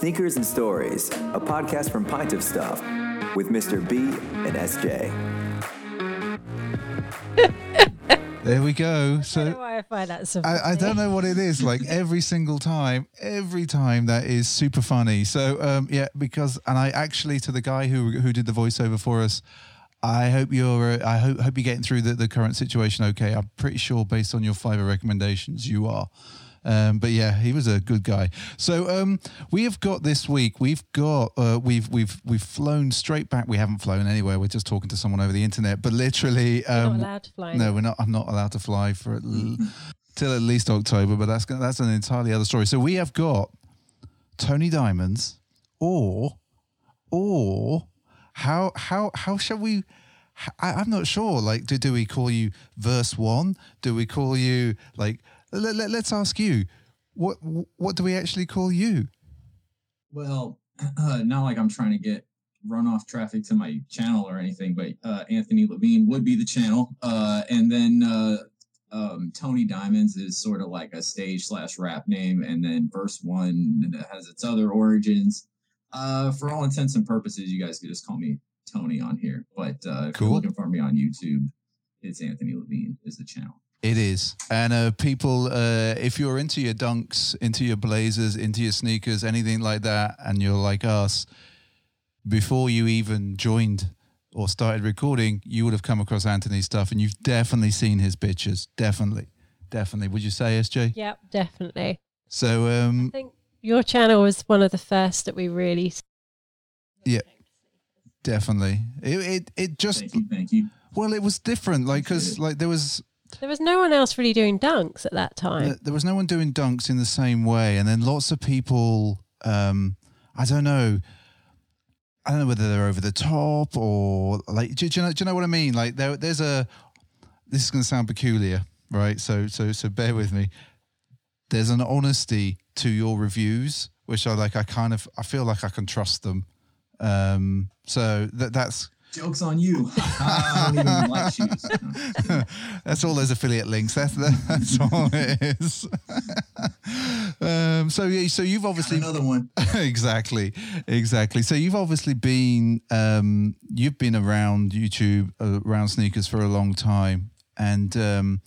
Sneakers and Stories, a podcast from Pint of Stuff with Mr. B and SJ. There we go. I don't know So why I find that so I, I don't know what it is. Like every single time, every time that is super funny. So um, yeah, because and I actually to the guy who who did the voiceover for us. I hope you're. Uh, I hope hope you're getting through the, the current situation okay. I'm pretty sure based on your fiber recommendations, you are. Um, but yeah, he was a good guy. So um, we have got this week. We've got uh, we've we've we've flown straight back. We haven't flown anywhere. We're just talking to someone over the internet. But literally, um, not allowed to fly. no, we're not. I'm not allowed to fly for at l- till at least October. But that's gonna- that's an entirely other story. So we have got Tony Diamonds, or or how how how shall we? I, am not sure. Like, do do we call you verse one? Do we call you like? Let, let, let's ask you. What what do we actually call you? Well, uh, not like I'm trying to get runoff traffic to my channel or anything, but uh, Anthony Levine would be the channel, uh, and then uh, um, Tony Diamonds is sort of like a stage slash rap name, and then Verse One has its other origins. Uh, for all intents and purposes, you guys could just call me Tony on here. But uh, if Cool. you're looking for me on YouTube, it's Anthony Levine is the channel. It is. And uh, people, uh, if you're into your dunks, into your blazers, into your sneakers, anything like that, and you're like us, before you even joined or started recording, you would have come across Anthony's stuff and you've definitely seen his pictures. Definitely. Definitely. Would you say, SJ? Yep, definitely. So, I um, think your channel was one of the first that we really. s- Yeah. definitely. It, it, it just, Thank you, thank you. well, it was different. Like, because, like, there was, There was no one else really doing dunks at that time. Th- there was no one doing dunks in the same way, and then lots of people. Um, I don't know. I don't know whether they're over the top or like. Do, do you know? Do you know what I mean? Like there, there's a. This is going to sound peculiar, right? So, so, so bear with me. There's an honesty to your reviews, which I like. I kind of, I feel like I can trust them. Um, so that that's Jokes on you. I don't even like shoes. That's all those affiliate links. That's that's all it is. um, so yeah, so you've Got obviously another one. exactly, exactly. So you've obviously been um, you've been around YouTube, uh, around sneakers for a long time, and um,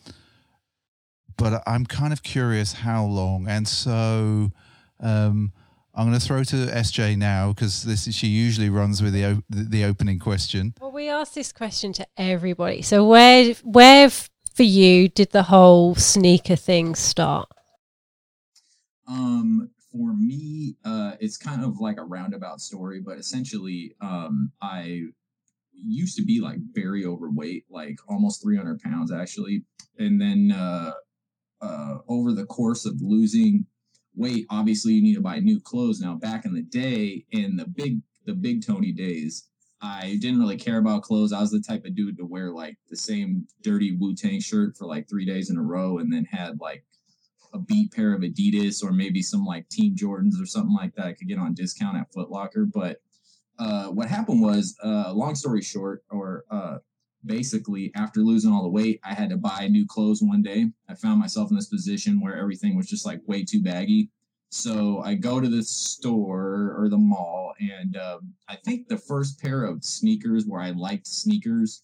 but I'm kind of curious how long. And so um, I'm going to throw to SJ now because this is, she usually runs with the o- the the opening question. Well, we asked this question to everybody. So where, where f- for you did the whole sneaker thing start? Um, for me, uh, it's kind of like a roundabout story, but essentially, um, I used to be like very overweight, like almost 300 pounds actually. And then, uh, uh, over the course of losing weight, obviously you need to buy new clothes. Now, back in the day, in the big, the big Tony days, I didn't really care about clothes. I was the type of dude to wear like the same dirty Wu Tang shirt for like three days in a row and then had like a beat pair of Adidas or maybe some like Team Jordans or something like that I could get on discount at Foot Locker. But uh, what happened was, uh, long story short, or uh, basically after losing all the weight, I had to buy new clothes one day. I found myself in this position where everything was just like way too baggy. So I go to the store or the mall, and um, I think the first pair of sneakers where I liked sneakers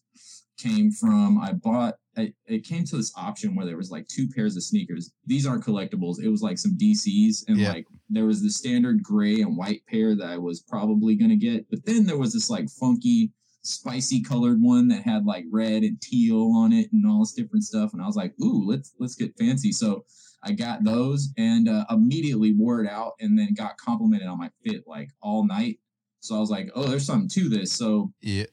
came from I bought it, it came to this option where there was like two pairs of sneakers. These aren't collectibles. It was like some DCs and Yeah. like there was the standard gray and white pair that I was probably gonna get. But then there was this like funky, spicy colored one that had like red and teal on it and all this different stuff. And I was like, ooh, let's let's get fancy. So I got those and uh, immediately wore it out and then got complimented on my fit like all night. So I was like, oh, there's something to this. So Yeah,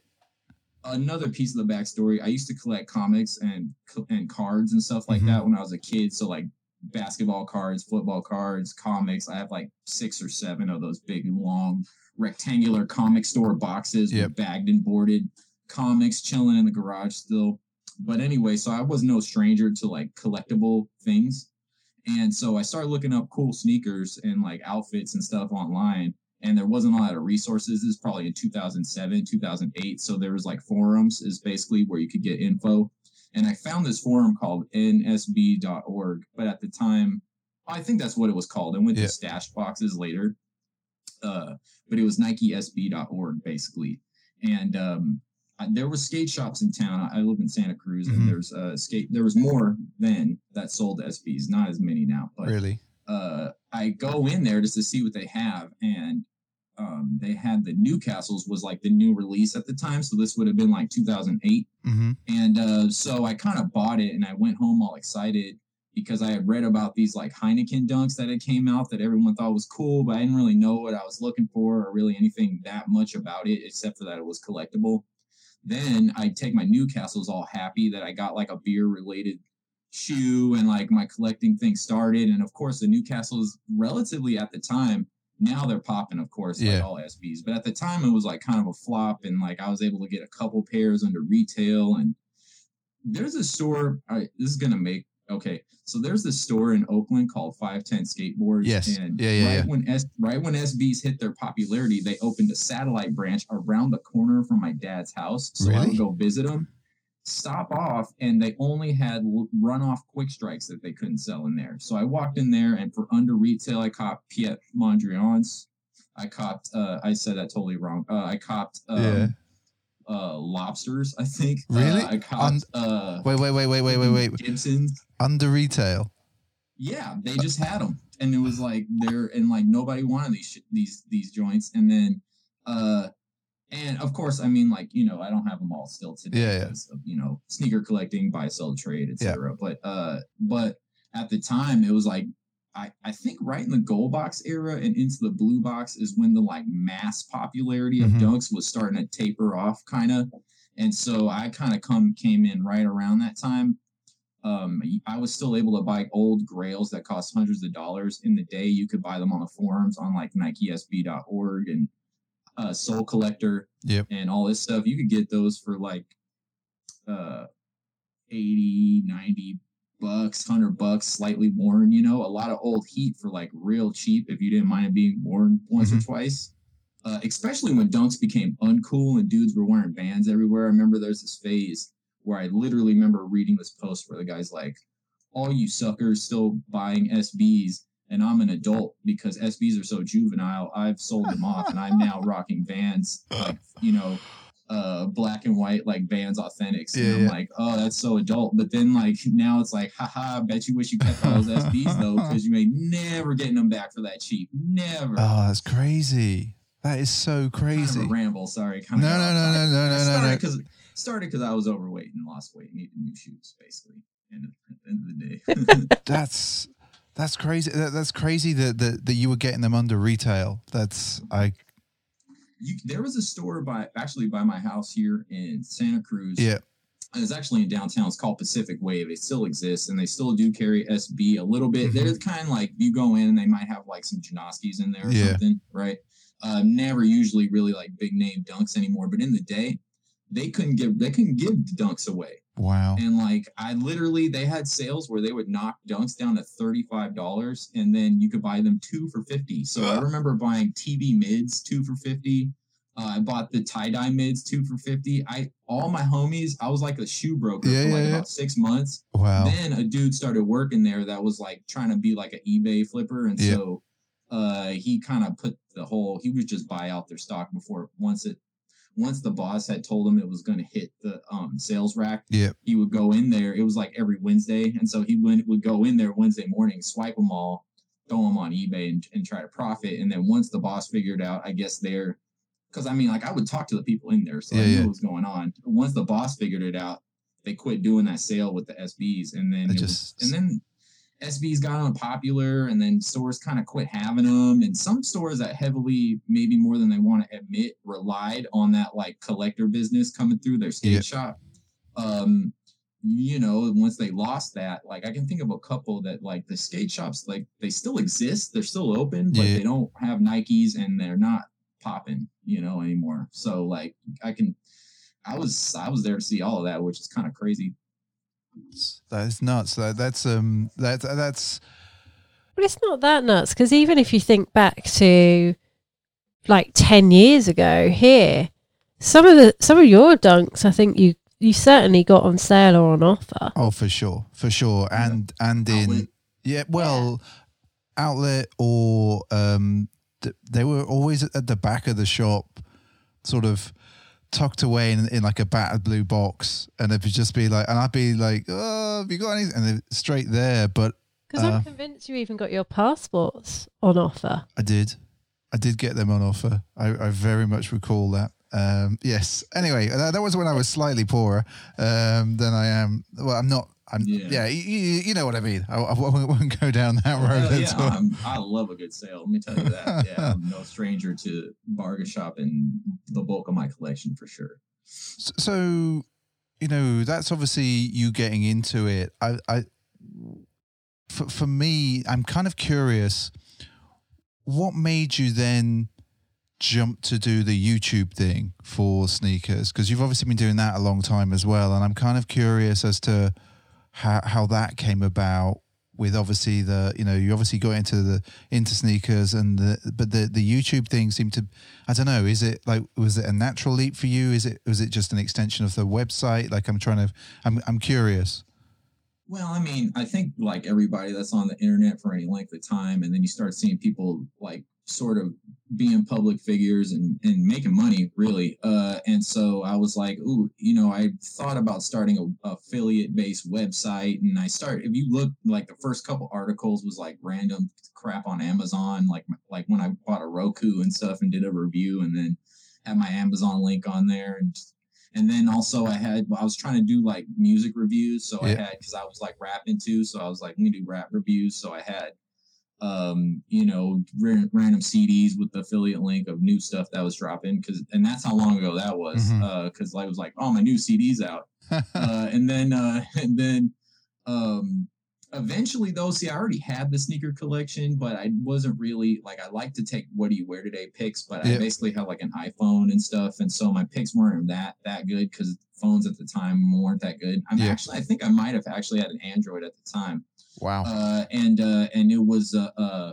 another piece of the backstory i used to collect comics and and cards and stuff like Mhm. that when i was a kid so like basketball cards football cards comics i have like six or seven of those big long rectangular comic store boxes Yep. with bagged and boarded comics chilling in the garage still but anyway so i was no stranger to like collectible things and so i started looking up cool sneakers and like outfits and stuff online and there wasn't a lot of resources. This is probably in 2007, 2008. So there was like forums is basically where you could get info. And I found this forum called nsb.org. But at the time, I think that's what it was called. And went Yeah. to stash boxes later. Uh, but it was NikeSB.org basically, and um, I, there was skate shops in town. I, I live in Santa Cruz, Mhm. and there's uh, skate. There was more then that sold SBs, not as many now, but really? uh, I go in there just to see what they have, and um, they had the Newcastle's was like the new release at the time, so this would have been like 2008, hmm and uh, so I kind of bought it, and I went home all excited because I had read about these like Heineken dunks that had came out that everyone thought was cool, but I didn't really know what I was looking for or really anything that much about it, except for that it was collectible. Then I take my Newcastle's all happy that I got like a beer related shoe and like my collecting thing started. And of course, the Newcastle's relatively at the time. Now they're popping, of course, like Yeah. all SBs. But at the time, it was like kind of a flop, and like I was able to get a couple pairs under retail. And there's a store. Right, this is gonna make okay. So there's this store in Oakland called 510 Skateboards. Yes. And Yeah, yeah, right yeah. when S right when SBs hit their popularity, they opened a satellite branch around the corner from my dad's house. So I Really? would go visit them, stop off, and they only had runoff quick strikes that they couldn't sell in there. So I walked in there, and for under retail, I copped Piet Mondrian's. I copped. Uh, I said that totally wrong. Uh, I copped. Um, Yeah. Uh, lobsters. I think. Really? Uh, I copped. uh, Wait, wait, wait, wait, wait, wait, wait. Gibsons. Under retail. Yeah, they just had them, and it was like they're and like nobody wanted these sh- these these joints, and then, uh, and of course, I mean, like you know, I don't have them all still today Yeah, yeah. because of you know sneaker collecting, buy, sell, trade, etc. But uh, but at the time, it was like I I think right in the gold box era and into the blue box is when the like mass popularity of Mhm. dunks was starting to taper off, kind of. And so I kind of come came in right around that time um, I was still able to buy old grails that cost hundreds of dollars. In the day, you could buy them on the forums on like NikeSB.org and uh, Sole Collector Yep. and all this stuff. You could get those for like uh, 80, 90 bucks, 100 bucks, slightly worn. You know, a lot of old heat for like real cheap if you didn't mind it being worn once or twice. Uh, especially when dunks became uncool and dudes were wearing Vans everywhere. I remember there's this phase where I literally remember reading this post where the guy's like, "All you suckers still buying SBs, and I'm an adult because SBs are so juvenile. I've sold them off, and I'm now rocking Vans, like you know, uh, black and white like Vans Authentics." And Yeah, I'm yeah. like, "Oh, that's so adult." But then like now it's like, haha, I bet you wish you kept all those SBs though, because you may never getting them back for that cheap. Never. Oh, that's crazy. That is so crazy. Kind of ramble. Sorry. Kind No, no, no, no, no, no, no, no. Started because started because I was overweight and lost weight and needed new shoes, basically. And at the end of the day, That's that's crazy. That, that's crazy that, that that you were getting them under retail. That's I you, there was a store by actually by my house here in Santa Cruz. yeah. And it's actually in downtown. It's called Pacific Wave. It still exists, and they still do carry SB a little bit. Mhm. They're kind of like you go in, and they might have like some Janoskis in there or Yeah. something, right? Uh, never usually really like big name dunks anymore. But in the day, they couldn't give they couldn't give dunks away. Wow. And like I literally they had sales where they would knock dunks down to $35 and then you could buy them two for 50. So I remember buying TV mids two for 50. Uh, I bought the tie-dye mids two for 50. I all my homies, I was like a shoe broker Yeah, for like yeah, yeah. about six months. Wow. Then a dude started working there that was like trying to be like an eBay flipper. And Yeah. so uh he kind of put the whole he would just buy out their stock before once it once the boss had told him it was going to hit the um sales rack Yeah. he would go in there. It was like every Wednesday, and so he went would go in there Wednesday morning, swipe them all, throw them on eBay, and, and try to profit. And then once the boss figured out, I guess they're because I mean, like I would talk to the people in there, so I knew yeah. what was going on. Once the boss figured it out, they quit doing that sale with the SBs, and then It it just- was, and then SBs got unpopular, and then stores kind of quit having them. And some stores that heavily, maybe more than they want to admit, relied on that like collector business coming through their skate Yeah. shop. Um, you know, once they lost that, like I can think of a couple that like the skate shops, like they still exist, they're still open, but Yeah. they don't have Nikes and they're not popping, you know, anymore. So like I can, I was I was there to see all of that, which is kind of crazy. That is nuts. That that's um that that's But it's not that nuts because even if you think back to like ten years ago here, some of the some of your dunks, I think you you certainly got on sale or on offer. oh for sure for sure and and in Outlet. yeah well outlet or um th- they were always at the back of the shop, sort of tucked away in, in like a battered blue box, and it'd just be like, and I'd be like, "Oh, have you got anything?" And straight there, but Because Uh, I'm convinced you even got your passports on offer. I did. I did get them on offer. I, I very much recall that. Um, yes. Anyway, that, that was when I was slightly poorer um, than I am. Well, I'm not. Yeah, Yeah. you, you know what I mean. I, I won't go down that road yeah. I'm, love a good sale. Let me tell you that. Yeah, I'm no stranger to bargain shopping the bulk of my collection for sure. S- So, you know, that's obviously you getting into it. I, I, for, for me, I'm kind of curious. What made you then jump to do the YouTube thing for sneakers? Because you've obviously been doing that a long time as well, and I'm kind of curious as to how how that came about. With obviously the you know you obviously got into the into sneakers and the but the the YouTube thing seemed to I don't know. Is it like was it a natural leap for you? Is it was it just an extension of the website? Like I'm trying to, I'm I'm curious. Well, I mean, I think like everybody that's on the internet for any length of time, and then you start seeing people like sort of being public figures and, and making money really. Uh, and so I was like, ooh, you know, I thought about starting a affiliate based website. And I start, if you look like the first couple articles was like random crap on Amazon, like, like when I bought a Roku and stuff and did a review and then had my Amazon link on there. And, and then also I had, I was trying to do like music reviews. So I had, cause I was like rapping too. So I was like, let me do rap reviews. So I had, um, you know, ra- random CDs with the affiliate link of new stuff that was dropping. Cause, and that's how long ago that was. Mhm. Uh, cause I was like, oh, my new CD's out. uh, and then, uh, and then, um, eventually though, see, I already had the sneaker collection, but I wasn't really like, I like to take what do you wear today picks, but Yeah. I basically had like an iPhone and stuff. And so my picks weren't that, that good because phones at the time weren't that good. I'm Yeah. actually, I think I might have actually had an Android at the time wow. uh, and uh, and it was uh, uh,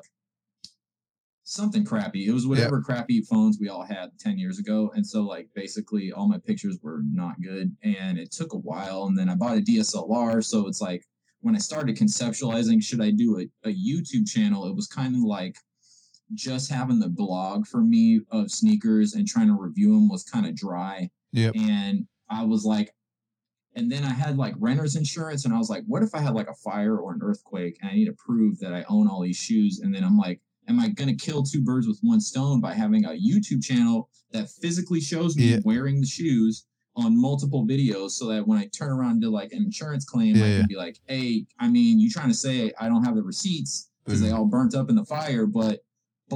something crappy. It was whatever crappy phones we all had ten years ago, and so like basically all my pictures were not good, and it took a while. And then I bought a DSLR, so it's like when I started conceptualizing, should I do a, a YouTube channel? It was kind of like just having the blog for me of sneakers and trying to review them was kind of dry Yeah. and I was like, and then I had like renter's insurance, and I was like, what if I had like a fire or an earthquake, and I need to prove that I own all these shoes, and then I'm like, am I gonna kill two birds with one stone by having a YouTube channel that physically shows me Yeah. wearing the shoes on multiple videos, so that when I turn around to like an insurance claim, Yeah, I yeah. can be like, hey, I mean, you trying to say I don't have the receipts because they mm-hmm. all burnt up in the fire, but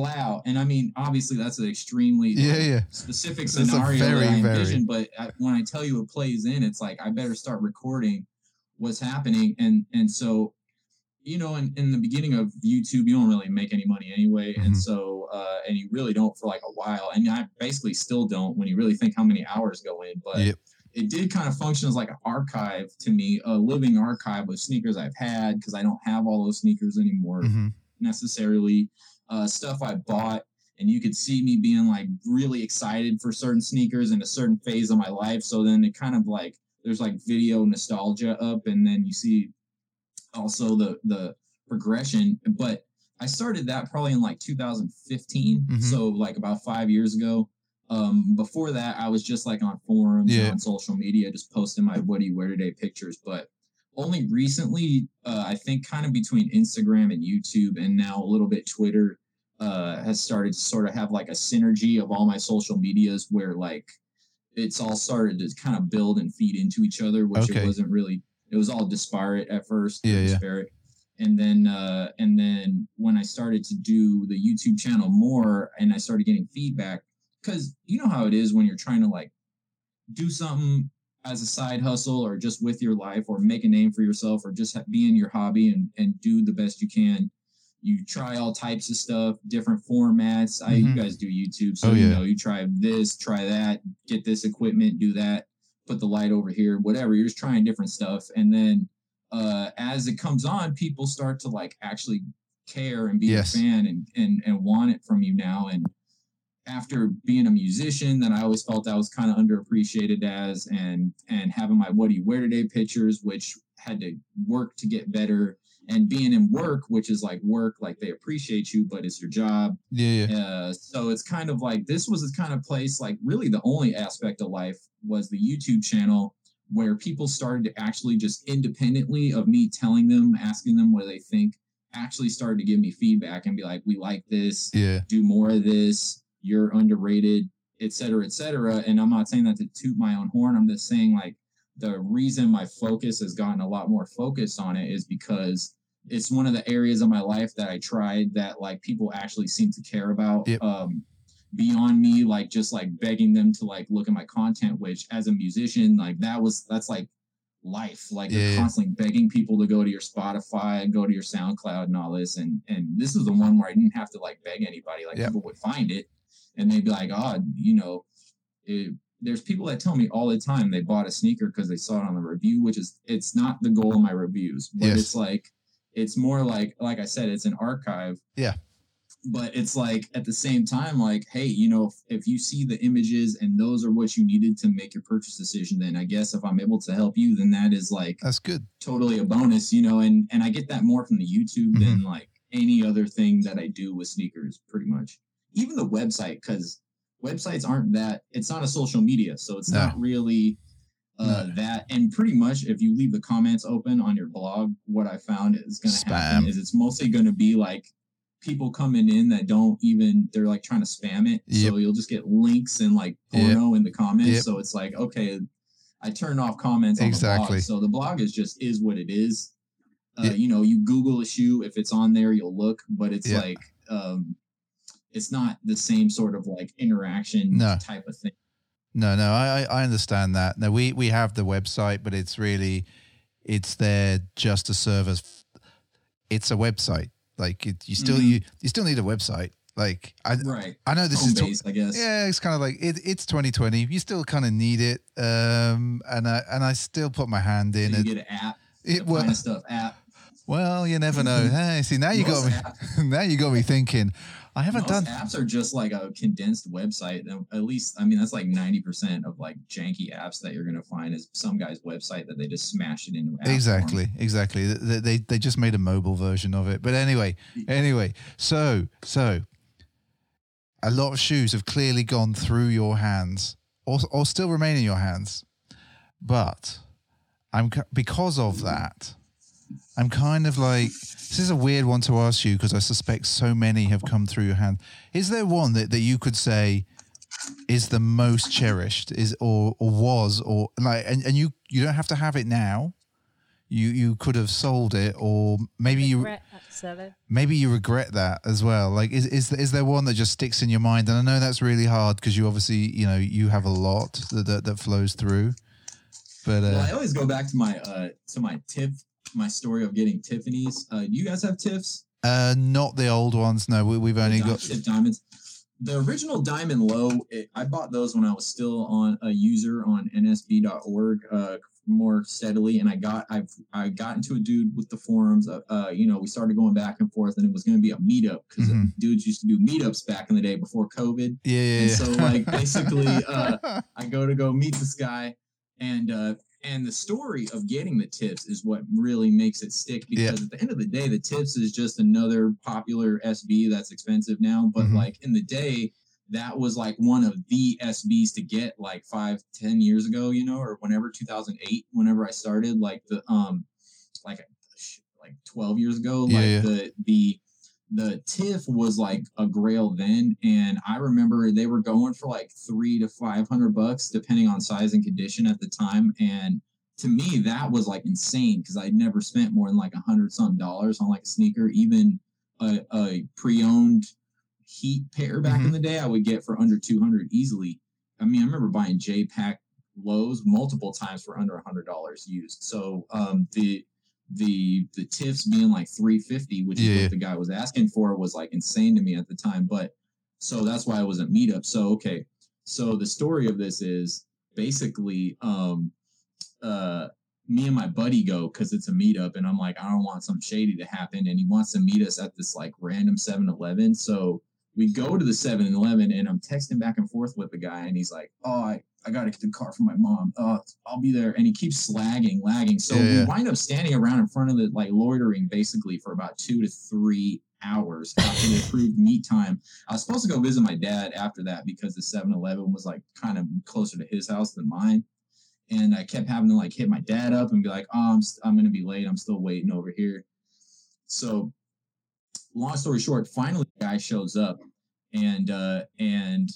blow, and I mean, obviously that's an extremely Yeah, like, yeah. specific scenario very, that I very- envision, but I, when I tell you it plays in, it's like I better start recording what's happening, and and so you know, in, in the beginning of YouTube, you don't really make any money anyway, Mhm. and so uh, and you really don't for like a while, and I basically still don't when you really think how many hours go in, but. Yep. It did kind of function as like an archive to me, a living archive of sneakers I've had because I don't have all those sneakers anymore hmm necessarily uh, stuff I bought. And you could see me being like really excited for certain sneakers in a certain phase of my life. So then it kind of like there's like video nostalgia up, and then you see also the the progression. But I started that probably in like 2015, Mhm. so like about five years ago. Um, before that, I was just like on forums Yeah. on social media, just posting my what do you wear today pictures. But only recently, uh, I think kind of between Instagram and YouTube and now a little bit Twitter, uh, has started to sort of have like a synergy of all my social medias where like it's all started to kind of build and feed into each other, which Okay. it wasn't really, it was all disparate at first. Yeah, yeah. disparate. And then, uh, and then when I started to do the YouTube channel more and I started getting feedback, because you know how it is when you're trying to like do something as a side hustle or just with your life or make a name for yourself or just be in your hobby and, and do the best you can. You try all types of stuff, different formats. I you Mhm. guys do YouTube, so Oh, you know you try this, try that, get this equipment, do that, put the light over here, whatever. You're just trying different stuff, and then uh, as it comes on, people start to like actually care and be Yes. a fan and and and want it from you now. And after being a musician that I always felt I was kind of underappreciated as and and having my what do you wear today pictures which had to work to get better and being in work, which is like work, like they appreciate you, but it's your job. Yeah, yeah. Uh, so it's kind of like this was the kind of place, like really the only aspect of life was the YouTube channel where people started to actually just independently of me telling them, asking them what they think, actually started to give me feedback and be like, we like this, Yeah. do more of this, you're underrated, et cetera, et cetera. And I'm not saying that to toot my own horn. I'm just saying like the reason my focus has gotten a lot more focus on it is because it's one of the areas of my life that I tried that like people actually seem to care about. Yep. Um beyond me like just like begging them to like look at my content, which as a musician, like that was that's like life. Like Yeah, you're constantly begging people to go to your Spotify and go to your SoundCloud and all this. And and this is the one where I didn't have to like beg anybody. Like Yep. people would find it and they'd be like, oh, you know, it, there's people that tell me all the time they bought a sneaker because they saw it on the review, which is it's not the goal of my reviews, but Yes. it's like it's more like like I said, it's an archive. Yeah. But it's like at the same time, like, hey, you know, if, if you see the images and those are what you needed to make your purchase decision, then I guess if I'm able to help you, then that is like That's good. totally a bonus, you know, and and I get that more from the YouTube Mm-hmm. than like any other thing that I do with sneakers, pretty much. Even the website, because websites aren't that. It's not a social media, so it's No. not really uh, No. that. And pretty much, if you leave the comments open on your blog, what I found is going to happen is it's mostly going to be like people coming in that don't even they're like trying to spam it. Yep. So you'll just get links and like Yep. porno in the comments. Yep. So it's like okay, I turned off comments on the blog. So the blog is just is what it is. Uh. You know, you Google a shoe, if it's on there, you'll look, but it's like um it's not the same sort of like interaction No. type of thing. No, no, I, I understand that. No, we we have the website, but it's really it's there just to serve as it's a website. Like it, you still Mhm. you you still need a website. Like I Right. I know this Home is tw- base, I guess. yeah, it's kind of like it, it's 2020. You still kind of need it, um, and I and I still put my hand So in you it. get an app. It the well, finest stuff app. well, you never know. hey, see now you got me. now you got me thinking. I haven't Most done. apps are just like a condensed website. At least, I mean, that's like ninety percent of like janky apps that you're gonna find is some guy's website that they just smashed it into app form. Exactly, exactly. They, they they just made a mobile version of it. But anyway, anyway, so so a lot of shoes have clearly gone through your hands, or or still remain in your hands. But I'm because of that, I'm kind of like this is a weird one to ask you because I suspect so many have come through your hand. Is there one that, that you could say is the most cherished is or or was or like and, and you you don't have to have it now you you could have sold it or maybe you Regret that selling. maybe you regret that as well like is is, is there one that just sticks in your mind and i know that's really hard because you obviously you know you have a lot that that, that flows through but Well, I uh always go back to my uh to my tip, my story of getting Tiffany's. Uh, do you guys have tiffs? uh not the old ones no we, we've only got diamonds. The original Diamond Low, it, I bought those when I was still on a user on nsb.org uh, more steadily, and I got I've I got into a dude with the forums. Uh, uh, you know, we started going back and forth, and it was going to be a meetup because Mhm. dudes used to do meetups back in the day before COVID. yeah yeah, And yeah. so, like, basically, uh, I go to go meet this guy, and uh, and the story of getting the tiffs is what really makes it stick because Yeah. at the end of the day, the tiffs is just another popular SB that's expensive now. But Mhm. like in the day, that was like one of the SBs to get like five, ten years ago, you know, or whenever 2008, whenever I started, like the um, like like 12 years ago, Yeah, like yeah. the the the TIFF was like a grail then, and I remember they were going for like three to five hundred bucks, depending on size and condition at the time. And to me, that was like insane because I'd never spent more than like a hundred some dollars on like a sneaker, even a, a pre-owned Heat pair back in the day. I would get for under two hundred easily. I mean, I remember buying J Pack lows multiple times for under a hundred dollars used. So um, the the the tiffs being like 350 which is what the guy was asking for was like insane to me at the time but so that's why it was a meetup. So okay. So the story of this is basically um uh me and my buddy go because it's a meetup and i'm like i don't want something shady to happen and he wants to meet us at this like random 7-eleven so we go to the 7-Eleven and I'm texting back and forth with the guy and he's like, "Oh, I, I got to get the car for my mom. Uh, I'll be there." And he keeps slagging, lagging. So Yeah, we yeah. wind up standing around in front of it, like loitering, basically for about two to three hours after the approved meet time. I was supposed to go visit my dad after that because the 7-Eleven was like kind of closer to his house than mine. And I kept having to like hit my dad up and be like, "Oh, I'm st- I'm gonna be late. I'm still waiting over here." So, long story short, finally, the guy shows up, and uh, and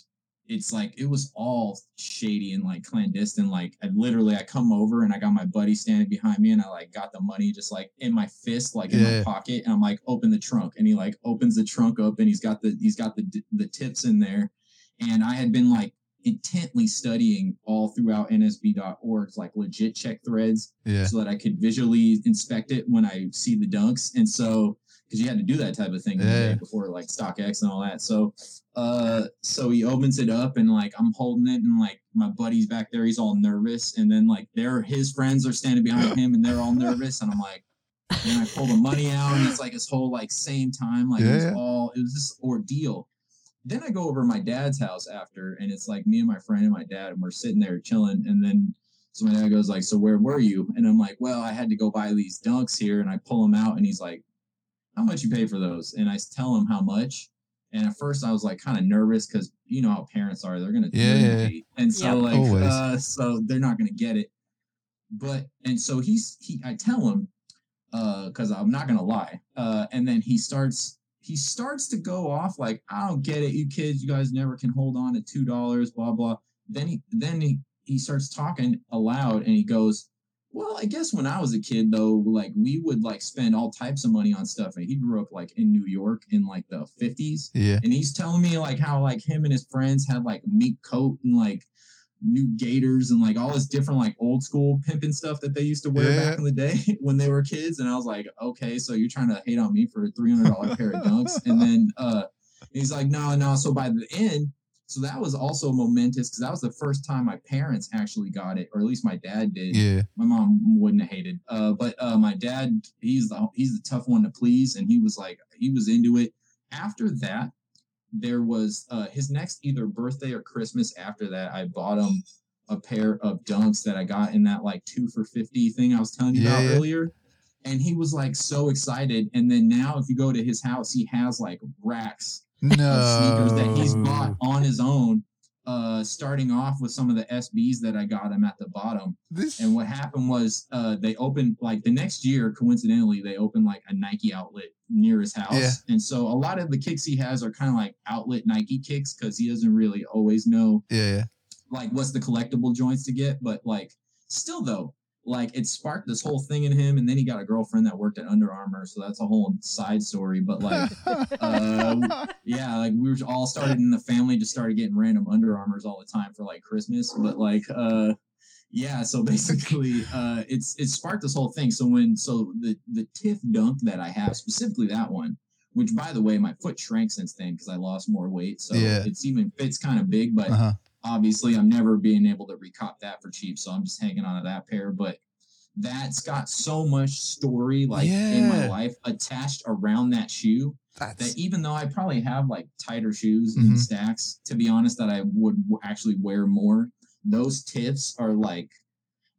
it's like it was all shady and like clandestine. Like I literally, I come over and I got my buddy standing behind me, and I like got the money just like in my fist, like in Yeah. my pocket, and I'm like, open the trunk, and he like opens the trunk up, and he's got the he's got the the tiffs in there, and I had been like intently studying all throughout nsb.org's like legit check threads Yeah. so that I could visually inspect it when I see the dunks. And so, because you had to do that type of thing Yeah. before like StockX and all that. So, uh, so he opens it up and like I'm holding it and like my buddy's back there, he's all nervous, and then like there his friends are standing behind him and they're all nervous, and I'm like. And I pull the money out, and it's like this whole like same time, like it was all it was this ordeal. Then I go over to my dad's house after, and it's like me and my friend and my dad, and we're sitting there chilling. And then so my dad goes like, "So where were you?" And I'm like, "Well, I had to go buy these dunks here." And I pull them out, and he's like, "How much you pay for those?" And I tell him how much. And at first, I was like kind of nervous because you know how parents are; they're gonna Yeah, yeah, yeah. And so Yep. like, uh, so they're not gonna get it. But and so he's he, I tell him uh, because I'm not gonna lie. Uh, and then he starts he starts to go off like, I don't get it, you kids, you guys never can hold on to two dollars, blah blah. Then he then he he starts talking aloud and he goes, Well, I guess when I was a kid though, like we would like spend all types of money on stuff. And he grew up like in New York in like the fifties. Yeah. And he's telling me like how like him and his friends had like meat coat and like new gators and like all this different like old school pimping stuff that they used to wear Yeah. back in the day when they were kids. And I was like, okay, so you're trying to hate on me for a three hundred dollar pair of dunks. And then uh he's like, no, no. So by the end, so that was also momentous because that was the first time my parents actually got it, or at least my dad did Yeah. my mom wouldn't have hated. Uh, but uh, my dad, he's the he's the tough one to please, and he was like he was into it. After that, there was uh, his next either birthday or Christmas. After that, I bought him a pair of dunks that I got in that like two for fifty thing I was telling you Yeah, about yeah. earlier. And he was like so excited. And then now, if you go to his house, he has like racks No. sneakers that he's bought on his own. Uh, starting off with some of the SBs that I got him at the bottom. This. And what happened was uh, they opened like the next year, coincidentally, they opened like a Nike outlet near his house. Yeah. And so a lot of the kicks he has are kind of like outlet Nike kicks because he doesn't really always know yeah. yeah. like what's the collectible joints to get. But like still though, like it sparked this whole thing in him. And then he got a girlfriend that worked at Under Armour. So that's a whole side story. But like uh, yeah, like we were all started in the family, just started getting random Under Armours all the time for like Christmas. But like, uh, yeah, so basically, uh, it's it sparked this whole thing. So when so the the Tiff dunk that I have specifically that one, which by the way, my foot shrank since then because I lost more weight, so Yeah. it's even fits kind of big, but uh-huh. Obviously I'm never being able to recop that for cheap, so I'm just hanging on to that pair. But that's got so much story like in my life attached around that shoe that even though I probably have like tighter shoes Mhm. and stacks, to be honest, that I would actually wear more, those tiffs are like,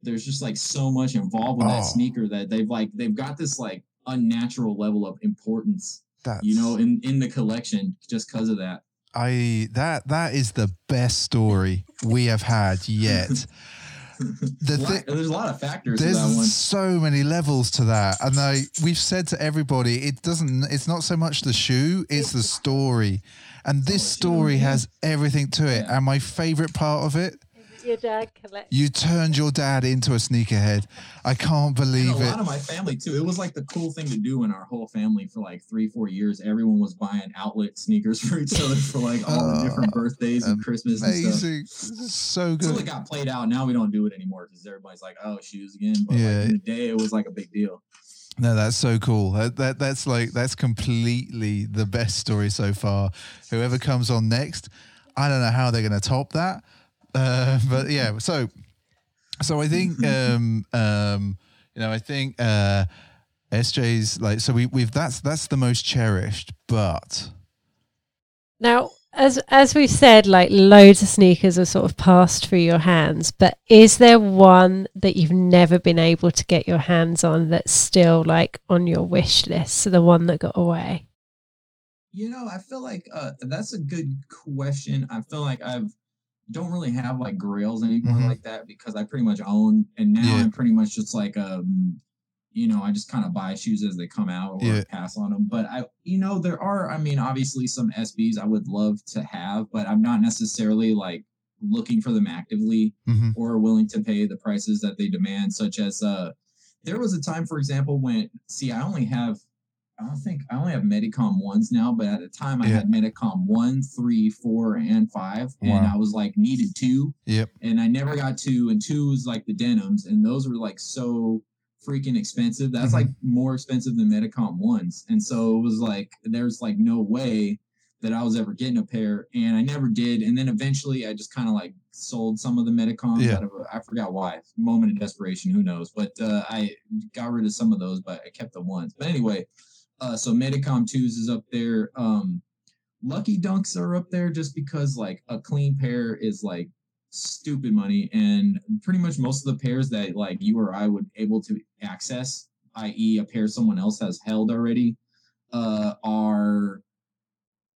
there's just like so much involved with that Oh. sneaker that they've like, they've got this like unnatural level of importance, that's you know, in, in the collection just because of that. I that that is the best story we have had yet. The thi- there's a lot of factors to that one. There's so many levels to that, and I we've said to everybody, it doesn't. It's not so much the shoe; it's the story, and this Oh, story has everything to it. And my favorite part of it, Your dad collects. you turned your dad into a sneakerhead. I can't And believe a it. lot of my family too. It was like the cool thing to do in our whole family for like three, four years. Everyone was buying outlet sneakers for each other for like all the Oh, different birthdays and Christmas and stuff. Amazing, so good. Until it got played out. Now we don't do it anymore because everybody's like, "Oh, shoes again." But Yeah. like in the day, it was like a big deal. No, that's so cool. That, that that's like that's completely the best story so far. Whoever comes on next, I don't know how they're going to top that. Uh, but yeah, so so I think um um you know I think uh SJ's like so we we've that's that's the most cherished, but Now, as as we've said, like loads of sneakers are sort of passed through your hands, but is there one that you've never been able to get your hands on that's still like on your wish list? So the one that got away. You know, I feel like uh, that's a good question. I feel like I've don't really have like grails anymore Mhm. like that because I pretty much own, and now Yeah. I'm pretty much just like um, you know, I just kind of buy shoes as they come out or Yeah. pass on them. But I, you know, there are, I mean, obviously some SBs I would love to have, but I'm not necessarily like looking for them actively hmm or willing to pay the prices that they demand, such as uh there was a time, for example, when see I only have I don't think I only have Medicom ones now, but at the time I Yeah. had Medicom one, three, four, and five. And I was like needed two. Yep. And I never got two, and two was like the denims, and those were like so freaking expensive. That's Mhm. like more expensive than Medicom ones. And so it was like there's like no way that I was ever getting a pair, and I never did. And then eventually, I just kind of like sold some of the Medicoms Yeah. out of I forgot why, moment of desperation, who knows? But uh, I got rid of some of those, but I kept the ones. But anyway, uh, so Medicom twos is up there. Um, Lucky Dunks are up there just because like a clean pair is like stupid money, and pretty much most of the pairs that like you or I would able to access, i.e., a pair someone else has held already, uh, are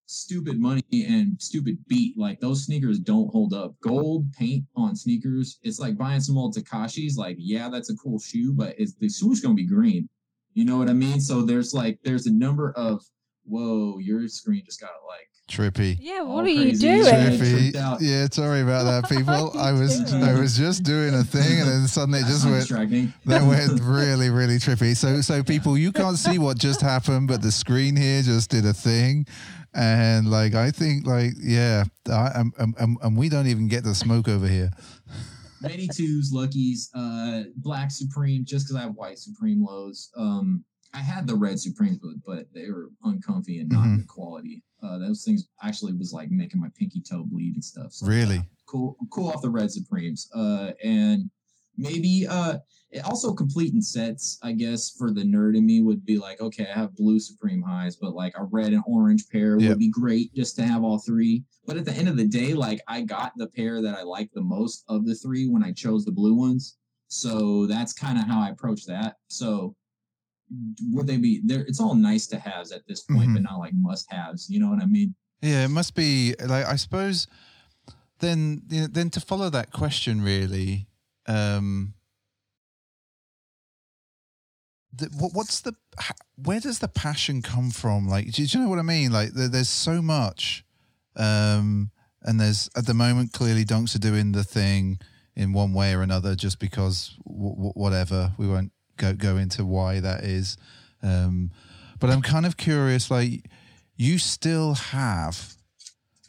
stupid money and stupid beat. Like those sneakers don't hold up. Gold paint on sneakers, it's like buying some old Takashis. Like, yeah, that's a cool shoe, but it's the shoe's gonna be green. You know what I mean? So there's like there's a number of whoa, your screen just got like Trippy. Yeah, what are you doing? Trippy. Trippy. tripped out. Yeah, sorry about that, people. I was doing? I was just doing a thing, and then suddenly it just went. distracting. That went really, really trippy. So, so people, you can't see what just happened, but the screen here just did a thing, and like I think, like yeah, I'm um, um, and we don't even get the smoke over here. Many twos, luckies, uh, black Supreme, just because I have white Supreme lows. Um, I had the red Supremes, but, but they were uncomfy and not Mhm. good quality. Uh, those things actually was like making my pinky toe bleed and stuff. So, Really? uh, cool, cool off the red Supremes. Uh, and maybe uh, it also completing sets. I guess for the nerd in me would be like, okay, I have blue Supreme highs, but like a red and orange pair Yep. would be great just to have all three. But at the end of the day, like I got the pair that I like the most of the three when I chose the blue ones. So that's kind of how I approach that. So would they be there? It's all nice to haves at this point, Mhm. but not like must haves. You know what I mean? Yeah, it must be like I suppose. Then, you know, then to follow that question, really, um, the, what, what's the where does the passion come from? Like, do, you know what I mean? Like, there, there's so much, um, and there's at the moment clearly Dunks are doing the thing in one way or another, just because w- w- whatever. We won't go go into why that is, um, but I'm kind of curious. Like, you still have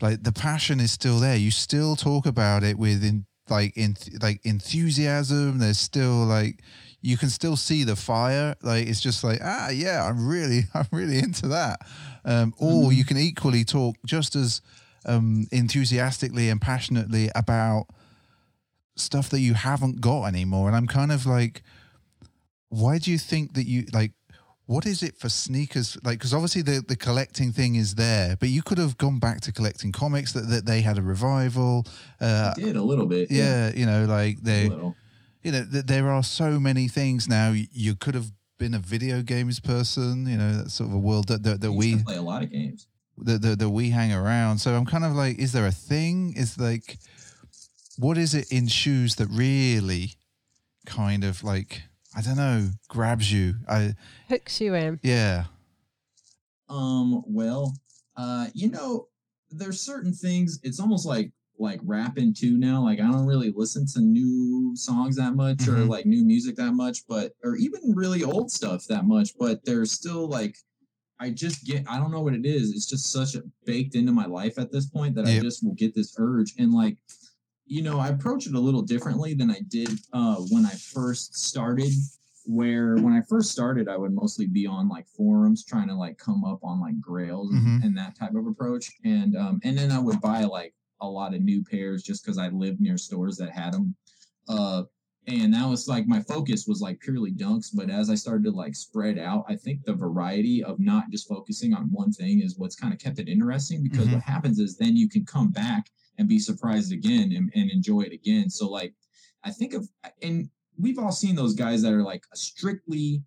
like the passion is still there. You still talk about it with in, like in like enthusiasm. There's still like you can still see the fire. Like it's just like ah yeah, I'm really I'm really into that. Um, or Mhm. you can equally talk just as um, enthusiastically and passionately about stuff that you haven't got anymore. And I'm kind of like, why do you think that you like? What is it for sneakers? Like, because obviously the, the collecting thing is there, but you could have gone back to collecting comics that, that they had a revival. Uh, I did a little bit. yeah, you know, like they, you know, th- there are so many things now. You, could have been a video games person, you know, that's sort of a world that, that, that I used to we play a lot of games. that, that, that we hang around. So I'm kind of like, is there a thing? Is like, what is it in shoes that really kind of like, I don't know, grabs you? I Hooks you in. yeah, Um, well, uh, you know, there's certain things. It's almost like like rapping too now. Like I don't really listen to new songs that much or Mhm. like new music that much, but or even really old stuff that much. But there's still like I just get I don't know what it is. It's just such a baked into my life at this point that I just will get this urge and like you know I approach it a little differently than I did uh, when I first started where when I first started, I would mostly be on like forums trying to like come up on like grails Mhm. and that type of approach. And um and then I would buy like a lot of new pairs just because I lived near stores that had them. Uh and that was like my focus was like purely dunks but as i started to like spread out i think the variety of not just focusing on one thing is what's kind of kept it interesting because Mhm. what happens is then you can come back and be surprised again and, and enjoy it again so like i think of and we've all seen those guys that are like strictly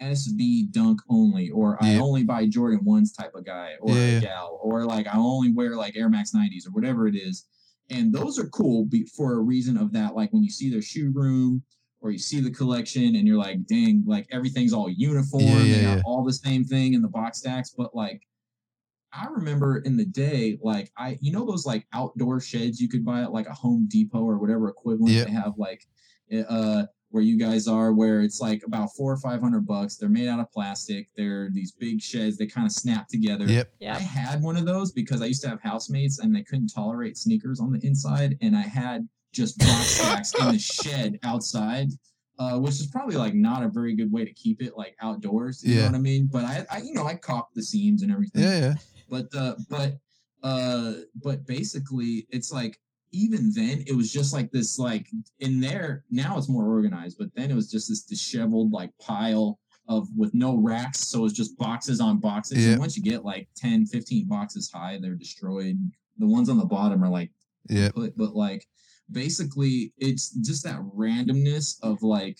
SB dunk only, or I only buy Jordan ones type of guy or Yeah. a gal, or like I only wear like Air Max 90s or whatever it is. And those are cool be- for a reason of that. Like when you see their shoe room or you see the collection and you're like, dang, like everything's all uniform. Yeah, yeah, they got yeah. all the same thing in the box stacks. But like, I remember in the day, like I, you know, those like outdoor sheds you could buy at like a Home Depot or whatever equivalent. Yep. They have like, uh, where you guys are, where it's like about four or five hundred bucks. They're made out of plastic. They're these big sheds. They kind of snap together. Yep. I had one of those because I used to have housemates and they couldn't tolerate sneakers on the inside, and I had just box stacks in the shed outside, uh, which is probably like not a very good way to keep it like outdoors. You Yeah. know what I mean? But I, I you know, I caulked the seams and everything Yeah, yeah. But uh but uh but basically it's like even then it was just like this like in there now it's more organized but then it was just this disheveled like pile of with no racks so it's just boxes on boxes and once you get like 10 15 boxes high they're destroyed the ones on the bottom are like Yeah. put but like basically it's just that randomness of like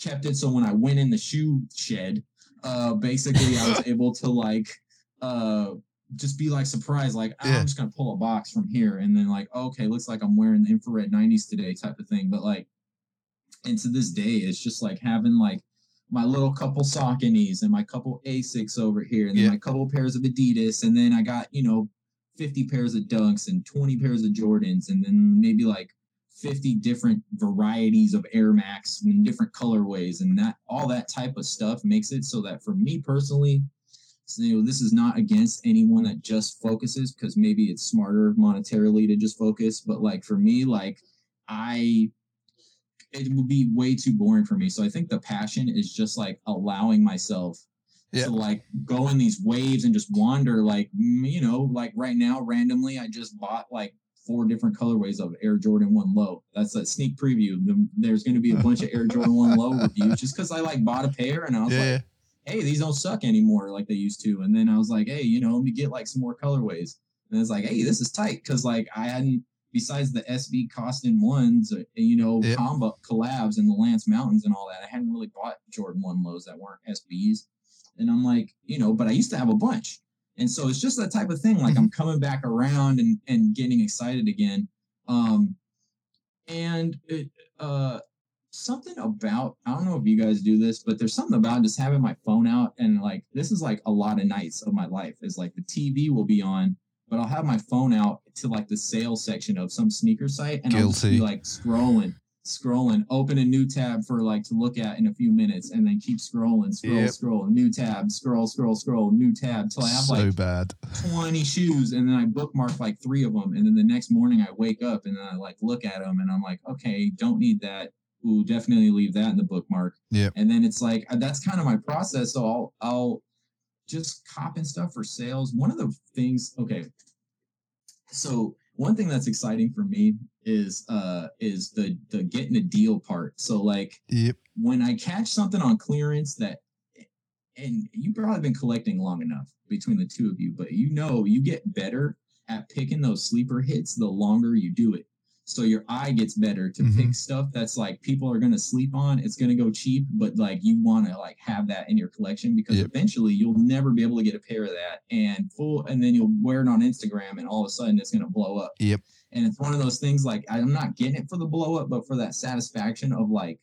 kept it so when I went in the shoe shed, uh basically I was able to like uh just be like surprised, like "Ah, Yeah. I'm just gonna pull a box from here and then like okay, looks like I'm wearing the infrared 90s today type of thing. But like and to this day, it's just like having like my little couple Sauconys and my couple Asics over here, and then Yeah. my couple pairs of Adidas, and then I got you know 50 pairs of Dunks and 20 pairs of Jordans, and then maybe like 50 different varieties of Air Max and different colorways, and that all that type of stuff makes it so that for me personally, so, you know, this is not against anyone that just focuses because maybe it's smarter monetarily to just focus, but like for me, like I it would be way too boring for me. So I think the passion is just like allowing myself Yeah. to like go in these waves and just wander. Like you know, like right now, randomly, I just bought like four different colorways of Air Jordan One Low. That's a sneak preview. There's going to be a bunch of Air Jordan One Low reviews just because I like bought a pair and I was Yeah, like. Hey, these don't suck anymore like they used to. And then I was like, hey, you know, let me get like some more colorways. And it's like, hey, this is tight because like I hadn't, besides the SB Koston ones, uh, you know, Yep. combo collabs and the Lance Mountains and all that, I hadn't really bought Jordan One lows that weren't SBs. And I'm like, you know, but I used to have a bunch. And so it's just that type of thing. Like I'm coming back around and and getting excited again. Um, and it, uh, something about I don't know if you guys do this, but there's something about just having my phone out and like this is like a lot of nights of my life. Is like the TV will be on, but I'll have my phone out to like the sales section of some sneaker site and I'll just be like scrolling, scrolling, open a new tab for like to look at in a few minutes, and then keep scrolling, scroll, Yep. scroll, new tab, scroll, scroll, scroll, new tab till I have so like bad. 20 shoes and then I bookmark like three of them. And then the next morning I wake up and then I like look at them and I'm like, okay, don't need that. Ooh, definitely leave that in the bookmark. Yeah. And then it's like, uh, that's kind of my process. So I'll, I'll just cop and stuff for sales. One of the things, okay. So one thing that's exciting for me is, uh, is the, the getting a deal part. So like, Yep. when I catch something on clearance that, and you've probably been collecting long enough between the two of you, but you know you get better at picking those sleeper hits the longer you do it. So your eye gets better to Mhm. pick stuff that's like people are gonna sleep on. It's gonna go cheap, but like you want to like have that in your collection because Yep. eventually you'll never be able to get a pair of that and full, and then you'll wear it on Instagram, and all of a sudden it's gonna blow up. Yep. And it's one of those things like I'm not getting it for the blow up, but for that satisfaction of like,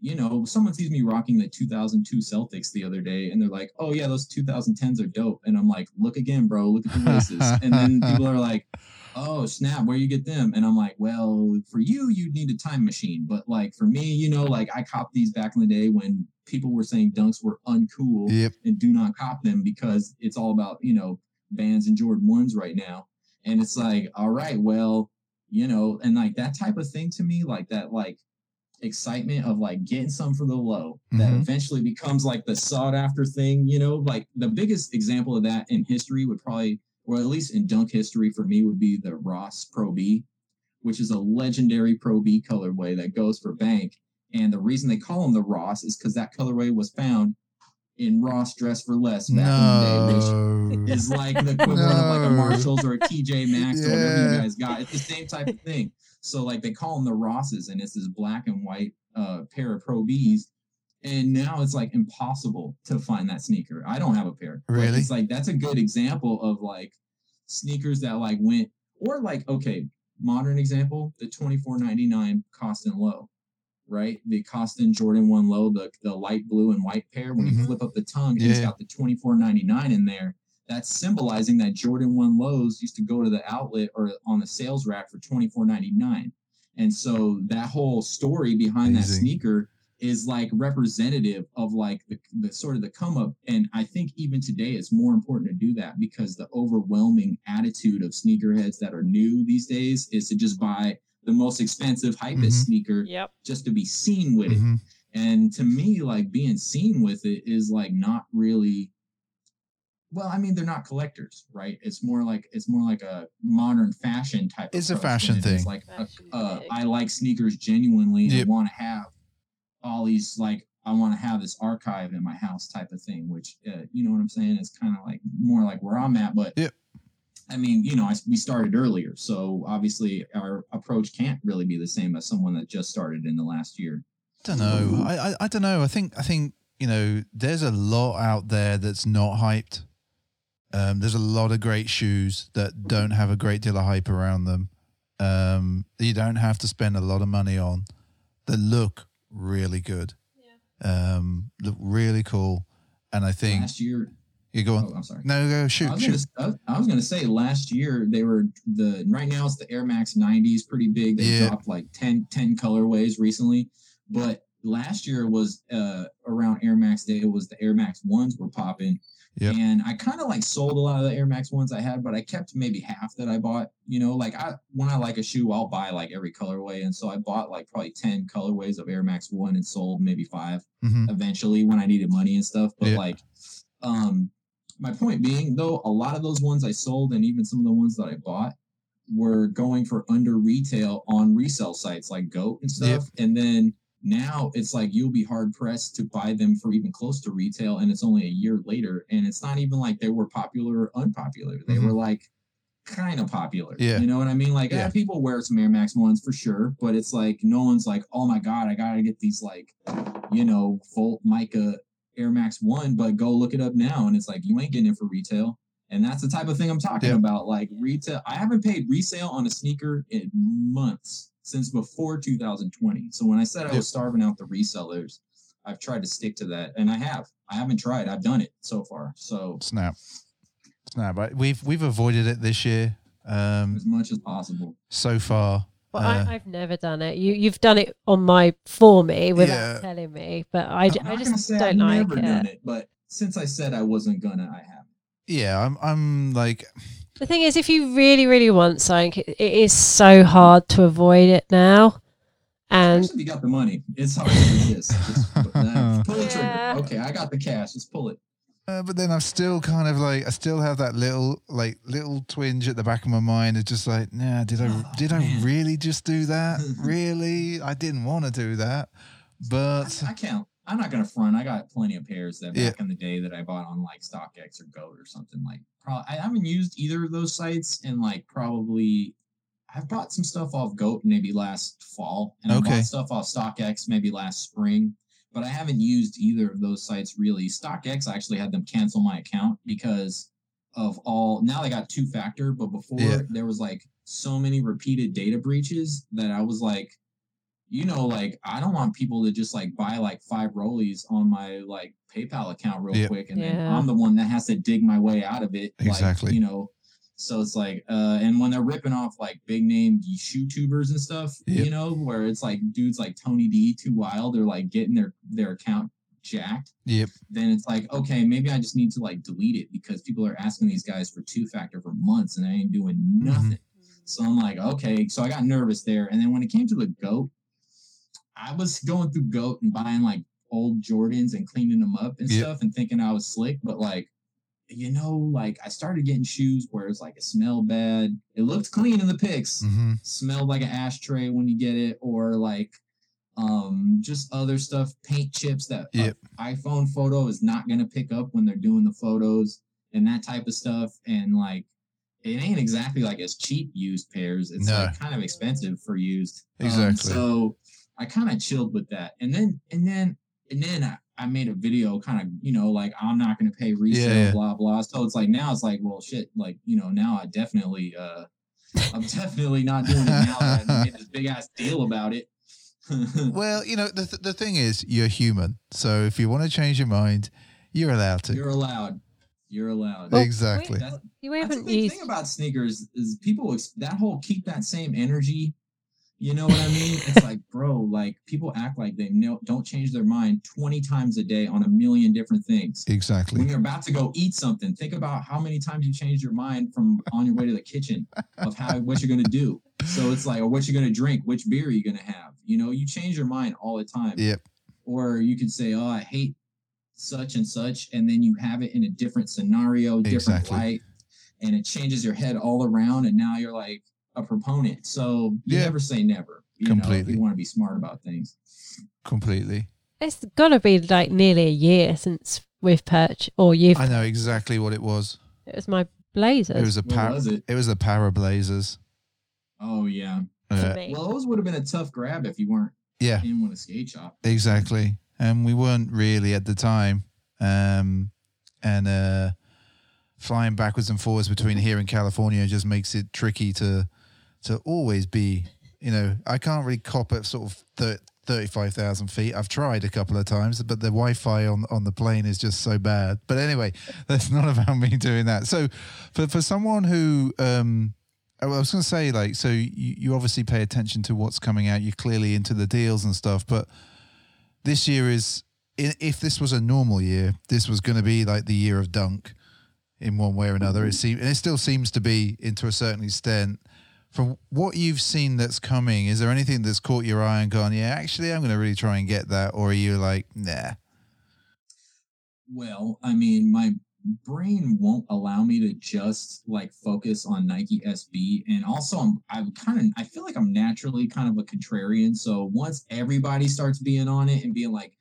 you know, someone sees me rocking the 2002 Celtics the other day, and they're like, "Oh yeah, those 2010s are dope," and I'm like, "Look again, bro. Look at the laces." and then people are like, "Oh snap, where you get them?" And I'm like, "Well, for you, you'd need a time machine, but like for me, you know, like I copped these back in the day when people were saying dunks were uncool." Yep. and do not cop them because it's all about you know Vans and Jordan ones right now. And it's like, all right, well, you know, and like that type of thing to me, like that, like excitement of like getting some for the low that Mhm. eventually becomes like the sought after thing, you know, like the biggest example of that in history would probably, or at least in dunk history for me, would be the Ross Pro B, which is a legendary Pro B colorway that goes for bank. And the reason they call them the Ross is because that colorway was found in Ross Dress for Less back in the day, which is like the equivalent of like a Marshalls or a TJ Maxx or whatever you guys got. It's the same type of thing. So like they call them the Rosses, and it's this black and white uh, pair of Pro Bs. And now it's like impossible to find that sneaker. I don't have a pair. Really? It's like that's a good example of like sneakers that like went or like okay, modern example, the twenty four ninety nine Koston Low, right? The Koston Jordan One Low, the the light blue and white pair. When Mhm. you flip up the tongue, and it's Yeah. got the twenty four ninety nine in there. That's symbolizing that Jordan One Lows used to go to the outlet or on the sales rack for twenty four ninety nine. And so that whole story behind that sneaker is like representative of like the, the sort of the come up. And I think even today it's more important to do that because the overwhelming attitude of sneakerheads that are new these days is to just buy the most expensive hypest Mhm. sneaker Yep. just to be seen with it. Mhm. And to me, like being seen with it is like not really well, I mean, they're not collectors, right? It's more like it's more like a modern fashion type. It's a approach than fashion it is thing. Like, a- uh. I like sneakers genuinely Yep. and want to have all these like I want to have this archive in my house type of thing. Which uh, you know what I'm saying? It's kind of like more like where I'm at, but Yep. I mean, you know, I, we started earlier, so obviously our approach can't really be the same as someone that just started in the last year. I don't know. I, I I don't know. I think I think you know there's a lot out there that's not hyped. Um, there's a lot of great shoes that don't have a great deal of hype around them. Um, you don't have to spend a lot of money on. That look really good. Um, look really cool. And I think Last year, you go on. oh, I'm sorry. No, go I shoot, gonna, shoot. I was- I was gonna say last year they were the right now it's the Air Max 90s pretty big. They Yeah. dropped like 10, 10 colorways recently, but last year was uh around Air Max Day. It was the Air Max ones were popping, Yep. and I kind of like sold a lot of the Air Max ones I had, but I kept maybe half that I bought. You know, like I when I like a shoe, I'll buy like every colorway, and so I bought like probably ten colorways of Air Max one and sold maybe five Mhm. eventually when I needed money and stuff. But Yeah. like, um, my point being though, a lot of those ones I sold and even some of the ones that I bought were going for under retail on resale sites like Goat and stuff. And then now it's like you'll be hard pressed to buy them for even close to retail, and it's only a year later, and it's not even like they were popular or unpopular. They Mhm. were like kind of popular. Yeah. You know what I mean? Like Yeah. eh, people wear some Air Max ones for sure, but it's like no one's like, oh my god, I gotta get these like, you know, Volt Mica Air Max One, but go look it up now, and it's like you ain't getting it for retail. And that's the type of thing I'm talking Yeah. about. Like retail, I haven't paid resale on a sneaker in months since before 2020. So when I said I was starving out the resellers, I've tried to stick to that, and I have. I haven't tried. I've done it so far. So Snap, snap. Right? We've we've avoided it this year. Um, as much as possible. so far. Well, Uh, I, I've never done it. You you've done it on my for me without Yeah. telling me, but I, d- I'm I just say don't I've like never it. done it, but since I said I wasn't gonna, I have. yeah, I'm I'm like The thing is, if you really really want something, it, it is so hard to avoid it now. And Especially if you got the money, it's hard to resist. Just put that- pull the trigger. Yeah. Okay, I got the cash. Just pull it. Uh, but then I'm still kind of like I still have that little like little twinge at the back of my mind. It's just like, nah, did I Oh, did I really just do that? really? I didn't want to do that, but I, I can't. I'm not gonna front. I got plenty of pairs that Yeah. back in the day that I bought on like StockX or Goat or something like. Probably I haven't used either of those sites in like probably. I've bought some stuff off Goat maybe last fall, and I Okay. bought stuff off StockX maybe last spring. But I haven't used either of those sites really. StockX I actually had them cancel my account because of all. Now they got two factor, but before Yeah. there was like so many repeated data breaches that I was like, you know, like I don't want people to just like buy like five rollies on my like PayPal account real Yep. quick, and then I'm the one that has to dig my way out of it. Exactly. Like, you know, so it's like, uh, and when they're ripping off like big name shoe tubers and stuff, Yep. you know, where it's like dudes like Tony D, Too Wild, they're like getting their their account jacked. yep, Then it's like, okay, maybe I just need to like delete it because people are asking these guys for two factor for months and I ain't doing Mm-hmm. nothing. So I'm like, okay. So I got nervous there. And then when it came to the goat, I was going through goat and buying like old Jordans and cleaning them up and Yep. stuff and thinking I was slick, but like you know, like I started getting shoes where it's like it smelled bad. It looked clean in the pics, hmm smelled like an ashtray when you get it, or like um just other stuff, paint chips that Yep. iPhone photo is not gonna pick up when they're doing the photos and that type of stuff. And like it ain't exactly like as cheap used pairs. It's No. like kind of expensive for used. Um, Exactly. so I kind of chilled with that. And then and then and then I, I made a video kind of, you know, like I'm not gonna pay resale, Yeah, yeah. blah blah. So it's like now it's like, well shit, like, you know, now I definitely uh I'm definitely not doing it now that I made this big ass deal about it. Well, you know, the, th- the thing is, you're human. So if you want to change your mind, you're allowed to. You're allowed. You're allowed. Well, exactly. That's, You that's the haven't big used. thing about sneakers is people that whole keep that same energy. You know what I mean? It's like, bro, like people act like they know, don't change their mind 20 times a day on a million different things. Exactly. When you're about to go eat something, think about how many times you changed your mind from on your way to the kitchen of how what you're gonna do. So it's like, or what you're gonna drink, which beer are you gonna have? You know, you change your mind all the time. Yep. Or you could say, oh, I hate such and such, and then you have it in a different scenario, different Exactly. light, and it changes your head all around, and now you're like a proponent. So you Yeah. never say never. You know, if Completely. you want to be smart about things. Completely. It's got to be like nearly a year since we've purchased, or you've. I know exactly what it was. It was my blazers. It was a What par- was it? it was the Parra Blazers. Oh yeah. Uh. Well, those would have been a tough grab if you weren't yeah, in with a skate shop. exactly. And we weren't really at the time. Um, and uh, flying backwards and forwards between here and California just makes it tricky to to always be. You know, I can't really cop at sort of thir- thirty-five thousand feet. I've tried a couple of times, but the Wi-Fi on on the plane is just so bad. But anyway, that's not about me doing that. So, for for someone who um, I was going to say, like, so you, you obviously pay attention to what's coming out. You're clearly into the deals and stuff, but this year is, if this was a normal year, this was going to be like the year of dunk in one way or another. It seems, and it still seems to be, into a certain extent. From what you've seen that's coming, is there anything that's caught your eye and gone, yeah, actually, I'm going to really try and get that, or are you like, nah? Well, I mean, my brain won't allow me to just like focus on Nike SB, and also I'm I'm kind of I feel like I'm naturally kind of a contrarian. So once everybody starts being on it and being like,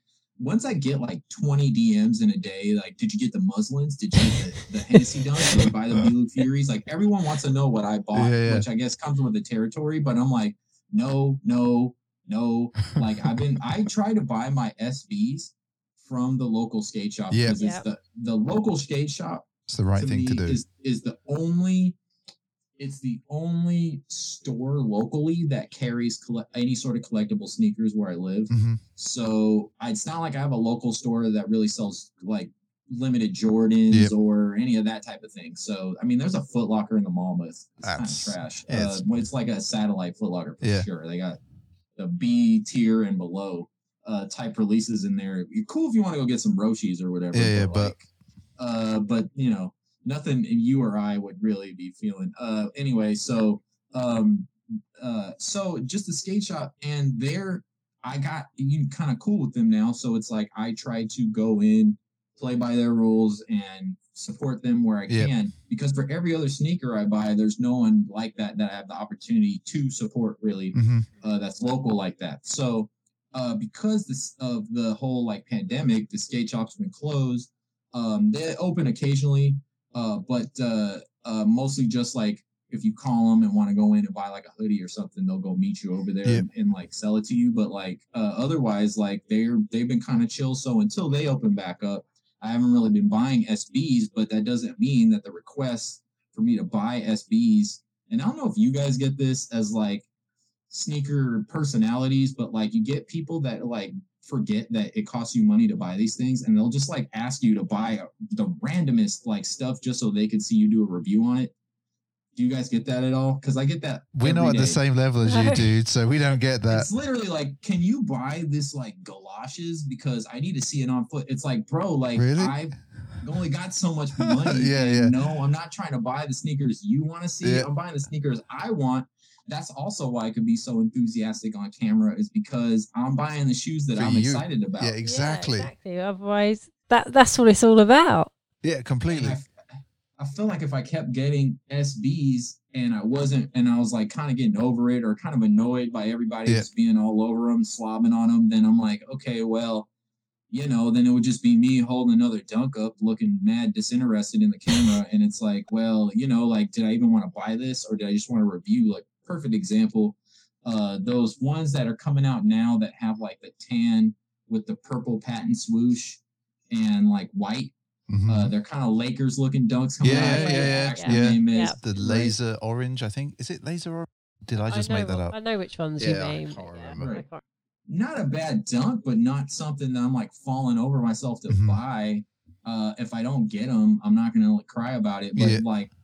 once I get like 20 DMs in a day, like, did you get the muslins? Did you get the, the Hennessy Dunks? Did you buy the Blue Furies? Like everyone wants to know what I bought, Yeah, yeah. which I guess comes with the territory. But I'm like, no, no, no. Like I've been I try to buy my SBs from the local skate shop Yeah. because it's the the local skate shop It's the right to thing to do. is is the only it's the only store locally that carries colle- any sort of collectible sneakers where I live. hmm So it's not like I have a local store that really sells like limited Jordans Yep. or any of that type of thing. So I mean, there's a Foot Locker in the mall, but it's kind of trash. uh, it's- it's like a satellite Foot Locker for Yeah. sure. They got the B tier and below uh, type releases in there. You're cool if you want to go get some Roshes or whatever. Yeah, yeah, but- like, uh, but you know, nothing you or I would really be feeling. Uh, anyway, so um, uh, so just the skate shop, and there I got you kind of cool with them now. So it's like I try to go in, play by their rules, and support them where I Yep. can. Because for every other sneaker I buy, there's no one like that that I have the opportunity to support really hmm uh, that's local like that. So uh, because this of the whole like pandemic, the skate shops have been closed. Um, they open occasionally, uh, but uh, uh, mostly just like if you call them and want to go in and buy like a hoodie or something, they'll go meet you over there Yeah. and, and, like sell it to you. But like uh, otherwise, like they're they've been kind of chill. So until they open back up, I haven't really been buying SBs. But that doesn't mean that the request for me to buy SBs, and I don't know if you guys get this as like sneaker personalities, but like you get people that like forget that it costs you money to buy these things and they'll just like ask you to buy the randomest like stuff just so they can see you do a review on it. Do you guys get that at all? Because I get that. We're not at the same level as you, dude, so we don't get that. It's literally like, can you buy this like galoshes because I need to see it on foot? It's like, bro, like Really? I've only got so much money. Yeah, yeah. No, I'm not trying to buy the sneakers you want to see. Yeah. I'm buying the sneakers I want. That's also why I could be so enthusiastic on camera is because I'm buying the shoes that For I'm you. excited about. Yeah, exactly. Yeah, exactly. Otherwise, that that's what it's all about. Yeah, completely. I, I feel like if I kept getting SBs and I wasn't, and I was like kind of getting over it or kind of annoyed by everybody Yeah. just being all over them, slobbing on them, then I'm like, okay, well, you know, then it would just be me holding another dunk up, looking mad disinterested in the camera. And it's like, well, you know, like, did I even want to buy this or did I just want to review? Like, perfect example. Uh, those ones that are coming out now that have like the tan with the purple patent swoosh and like white. Mhm. Uh, they're kind of Lakers looking dunks. coming Yeah, out. I yeah, yeah, the yeah, actual yeah. name is. Yeah. the Right. laser orange, I think. Is it laser orange? Did I just know, make that up? I know which ones Yeah, you I mean. can't but remember. I can't- not a bad dunk, but not something that I'm like falling over myself to Mhm. buy. Uh, if I don't get them, I'm not gonna like, cry about it. But Yeah. like, s-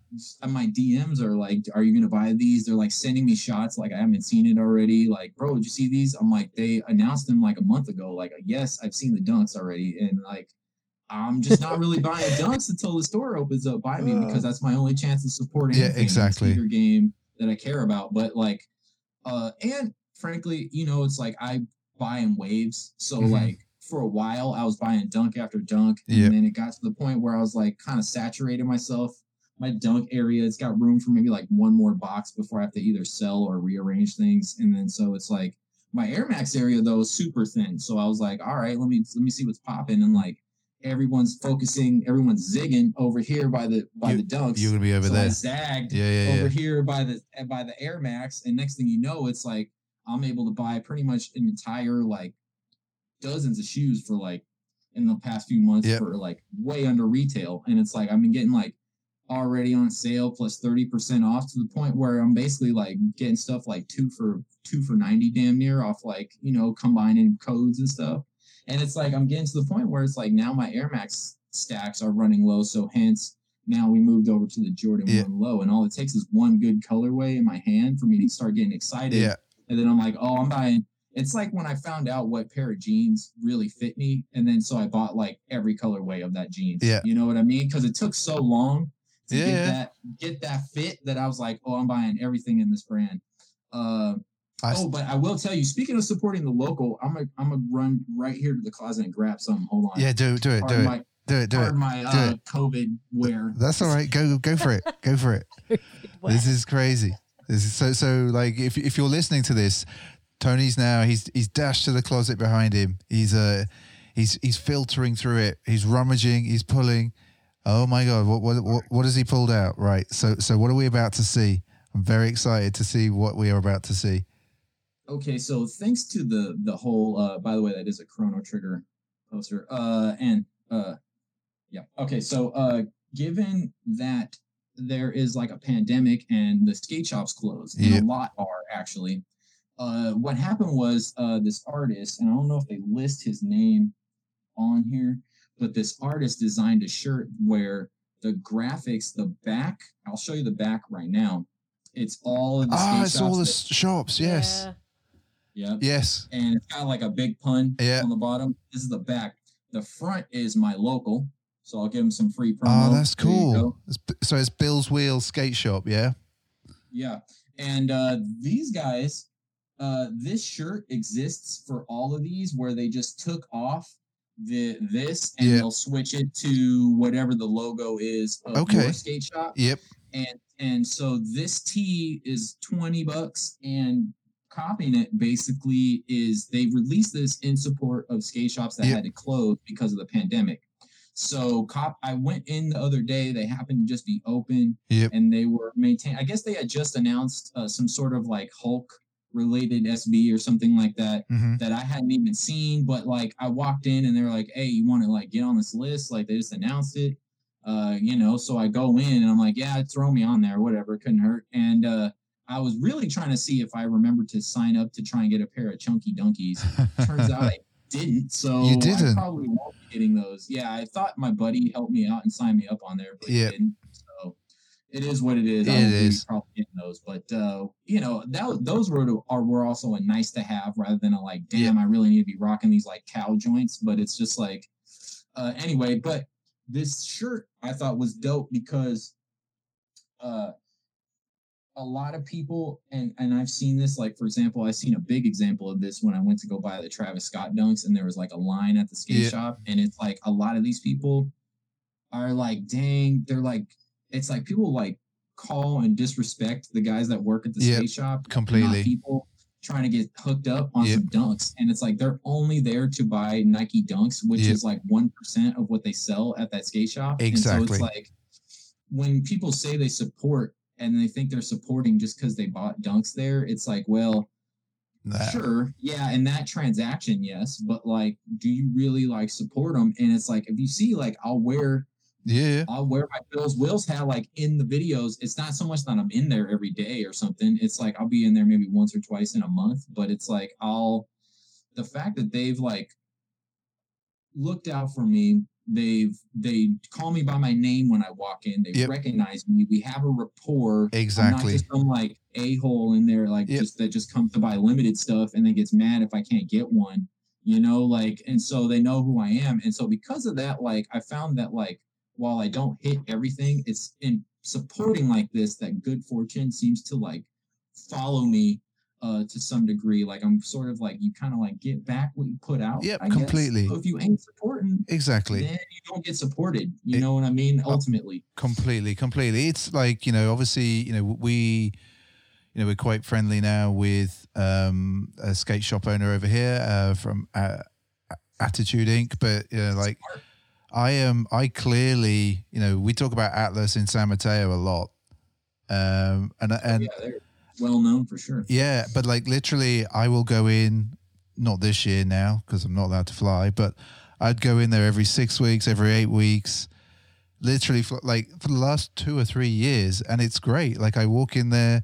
my DMs are like, "Are you gonna buy these?" They're like sending me shots like I haven't seen it already. Like, bro, did you see these? I'm like, they announced them like a month ago. Like, yes, I've seen the dunks already, and like. I'm just not really buying dunks until the store opens up by me because that's my only chance of supporting. Yeah, exactly. Skater game that I care about. But like, uh, and frankly, you know, it's like I buy in waves. So Mhm. like for a while, I was buying dunk after dunk, and Yep. then it got to the point where I was like kind of saturated myself. My dunk area, it's got room for maybe like one more box before I have to either sell or rearrange things, and then so it's like my Air Max area though is super thin. So I was like, all right, let me let me see what's popping, and like everyone's focusing, everyone's zigging over here by the by You- the dunks. You're gonna be over so I there. zagged Yeah, yeah, over yeah. here by the by the Air Max, and next thing you know, it's like I'm able to buy pretty much an entire like dozens of shoes for like in the past few months Yep. for like way under retail, and it's like I've been getting like already on sale plus plus thirty percent off to the point where I'm basically like getting stuff like two for two for ninety damn near off like you know combining codes and stuff, and it's like I'm getting to the point where it's like now my Air Max stacks are running low, so hence now we moved over to the Jordan Yeah. 1 low, and all it takes is one good colorway in my hand for me to start getting excited. Yeah. And then I'm like, oh, I'm buying. It's like when I found out what pair of jeans really fit me, and then so I bought like every colorway of that jeans. Yeah. You know what I mean? Because it took so long to Yeah, get that get that fit that I was like, oh, I'm buying everything in this brand. Uh, I s- oh, but I will tell you, speaking of supporting the local, I'm gonna I'm gonna run right here to the closet and grab some. Hold on. Yeah, do do it, do Pardon it, do it, do it. my do uh, it. COVID wear. That's all right. Go go for it. Go for it. This is crazy. This is so so like if if you're listening to this, Tony's now he's he's dashed to the closet behind him. He's uh he's he's filtering through it. He's rummaging. He's pulling. Oh my god! What what what, has he pulled out? Right. So so what are we about to see? I'm very excited to see what we are about to see. Okay, so thanks to the the whole uh by the way, that is a chrono trigger poster. Uh and uh yeah. Okay, so uh given that there is like a pandemic and the skate shops closed, and Yep. a lot are actually. Uh what happened was uh this artist, and I don't know if they list his name on here, but this artist designed a shirt where the graphics, the back, I'll show you the back right now. It's all of the Ah, skate it's shops. all the that- shops. Yes. yeah. Yep Yes. and it's got like a big pun Yeah. on the bottom. This is the back. The front is my local, so I'll give him some free promo. Oh, that's cool. go. It's, B- so it's Bill's Wheel Skate Shop. Yeah. Yeah, and uh, these guys, uh, this shirt exists for all of these, where they just took off the this and Yeah. they'll switch it to whatever the logo is of Okay. your skate shop. Yep. and and so this tee is 20 bucks and copying it basically is they released this in support of skate shops that Yep. had to close because of the pandemic so cop i went in the other day they happened to just be open Yep. and they were maintain i guess they had just announced uh, some sort of like hulk related sb or something like that hmm that I hadn't even seen, but like I walked in and they're like, "Hey, you want to like get on this list?" Like they just announced it, uh, you know. So I go in and I'm like, "Yeah, throw me on there, whatever, couldn't hurt." And uh, I was really trying to see if I remembered to sign up to try and get a pair of chunky donkeys. Turns out I didn't, so You didn't? probably won't be getting those. Yeah, I thought my buddy helped me out and signed me up on there, but Yeah. he didn't. It is what it is. It is. probably getting those, but uh, you know that those were are were also a nice to have rather than a like, damn, I really need to be rocking these like cow joints. But it's just like, uh, anyway. But this shirt I thought was dope because, uh, a lot of people and and I've seen this like for example I've seen a big example of this when I went to go buy the Travis Scott dunks and there was like a line at the skate Yeah. shop and it's like a lot of these people are like dang they're like it's like people like call and disrespect the guys that work at the Yep, skate shop. completely. people trying to get hooked up on Yep. some dunks, and it's like they're only there to buy Nike dunks, which Yep. is like one percent of what they sell at that skate shop. And so it's like when people say they support and they think they're supporting just because they bought dunks there, it's like, well, Nah. sure, yeah, in that transaction, yes, but like, do you really like support them? And it's like, if you see, like, I'll wear Yeah. I'll wear my Bills. Will's had like in the videos. It's not so much that I'm in there every day or something. It's like I'll be in there maybe once or twice in a month. But it's like I'll the fact that they've like looked out for me. They've they call me by my name when I walk in. They Yep. recognize me. We have a rapport. Exactly. I'm not just some like a hole in there like Yep. just that just comes to buy limited stuff and then gets mad if I can't get one. You know, like and so they know who I am. And so because of that, like I found that like while I don't hit everything, it's in supporting like this that good fortune seems to like follow me uh to some degree. Like I'm sort of like you kind of like get back what you put out. Yep, completely. So if you ain't supporting, Exactly. then you don't get supported. You It- know what I mean? Ultimately. completely completely it's like you know obviously you know we you know we're quite friendly now with um a skate shop owner over here uh from uh, attitude inc but you know like Smart. I am i clearly you know we talk about atlas in san mateo a lot um and and yeah, they're well known for sure. yeah, but like literally, I will go in, not this year now because I'm not allowed to fly, but I'd go in there every six weeks, every eight weeks, literally for like for the last two or three years. And it's great. Like I walk in there,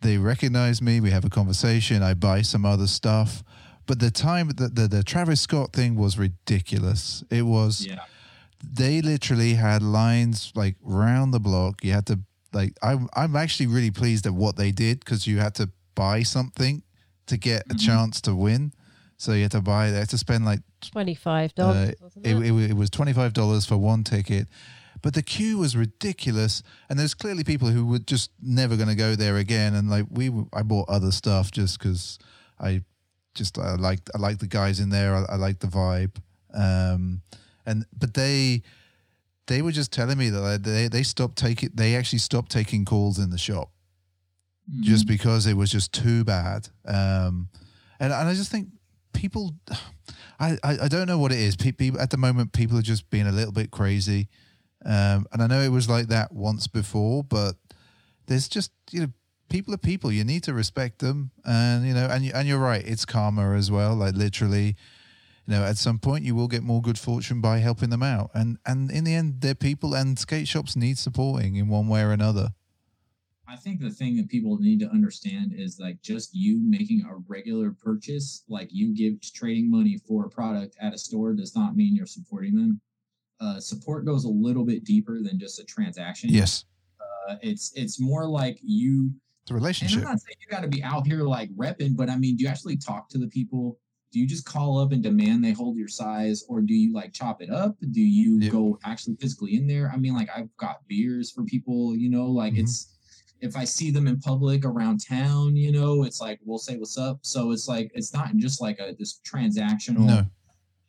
they recognize me, we have a conversation, I buy some other stuff. But the time that the, the Travis Scott thing was ridiculous. It was Yeah. they literally had lines like round the block. You had to like I'm I'm actually really pleased at what they did because you had to buy something to get a Mhm. chance to win. So you had to buy. They had to spend like Twenty five dollars, wasn't it, it? it, it was twenty five dollars for one ticket, but the queue was ridiculous. And there's clearly people who were just never going to go there again. And like we, I bought other stuff just because I just I liked I liked the guys in there. I, I liked the vibe. Um, and but they they were just telling me that they they stopped taking they actually stopped taking calls in the shop just Mhm. because it was just too bad. Um, and and I just think people, I I, I don't know what it is. Pe- People at the moment, people are just being a little bit crazy. Um, and I know it was like that once before, but there's just you know people are people. You need to respect them, and you know, and you, and you're right. It's karma as well. Like literally, you know, at some point you will get more good fortune by helping them out, and and in the end, they're people, and skate shops need supporting in one way or another. I think the thing that people need to understand is like just you making a regular purchase, like you give trading money for a product at a store, does not mean you're supporting them. Uh, support goes a little bit deeper than just a transaction. Yes, uh, it's it's more like you. It's a And I'm not saying you got to be out here like repping, but I mean, do you actually talk to the people? Do you just call up and demand they hold your size, or do you like chop it up? Do you Yep. go actually physically in there? I mean, like I've got beers for people, you know, like Mhm. it's if I see them in public around town, you know, it's like we'll say what's up. So it's like it's not just like a this transactional No.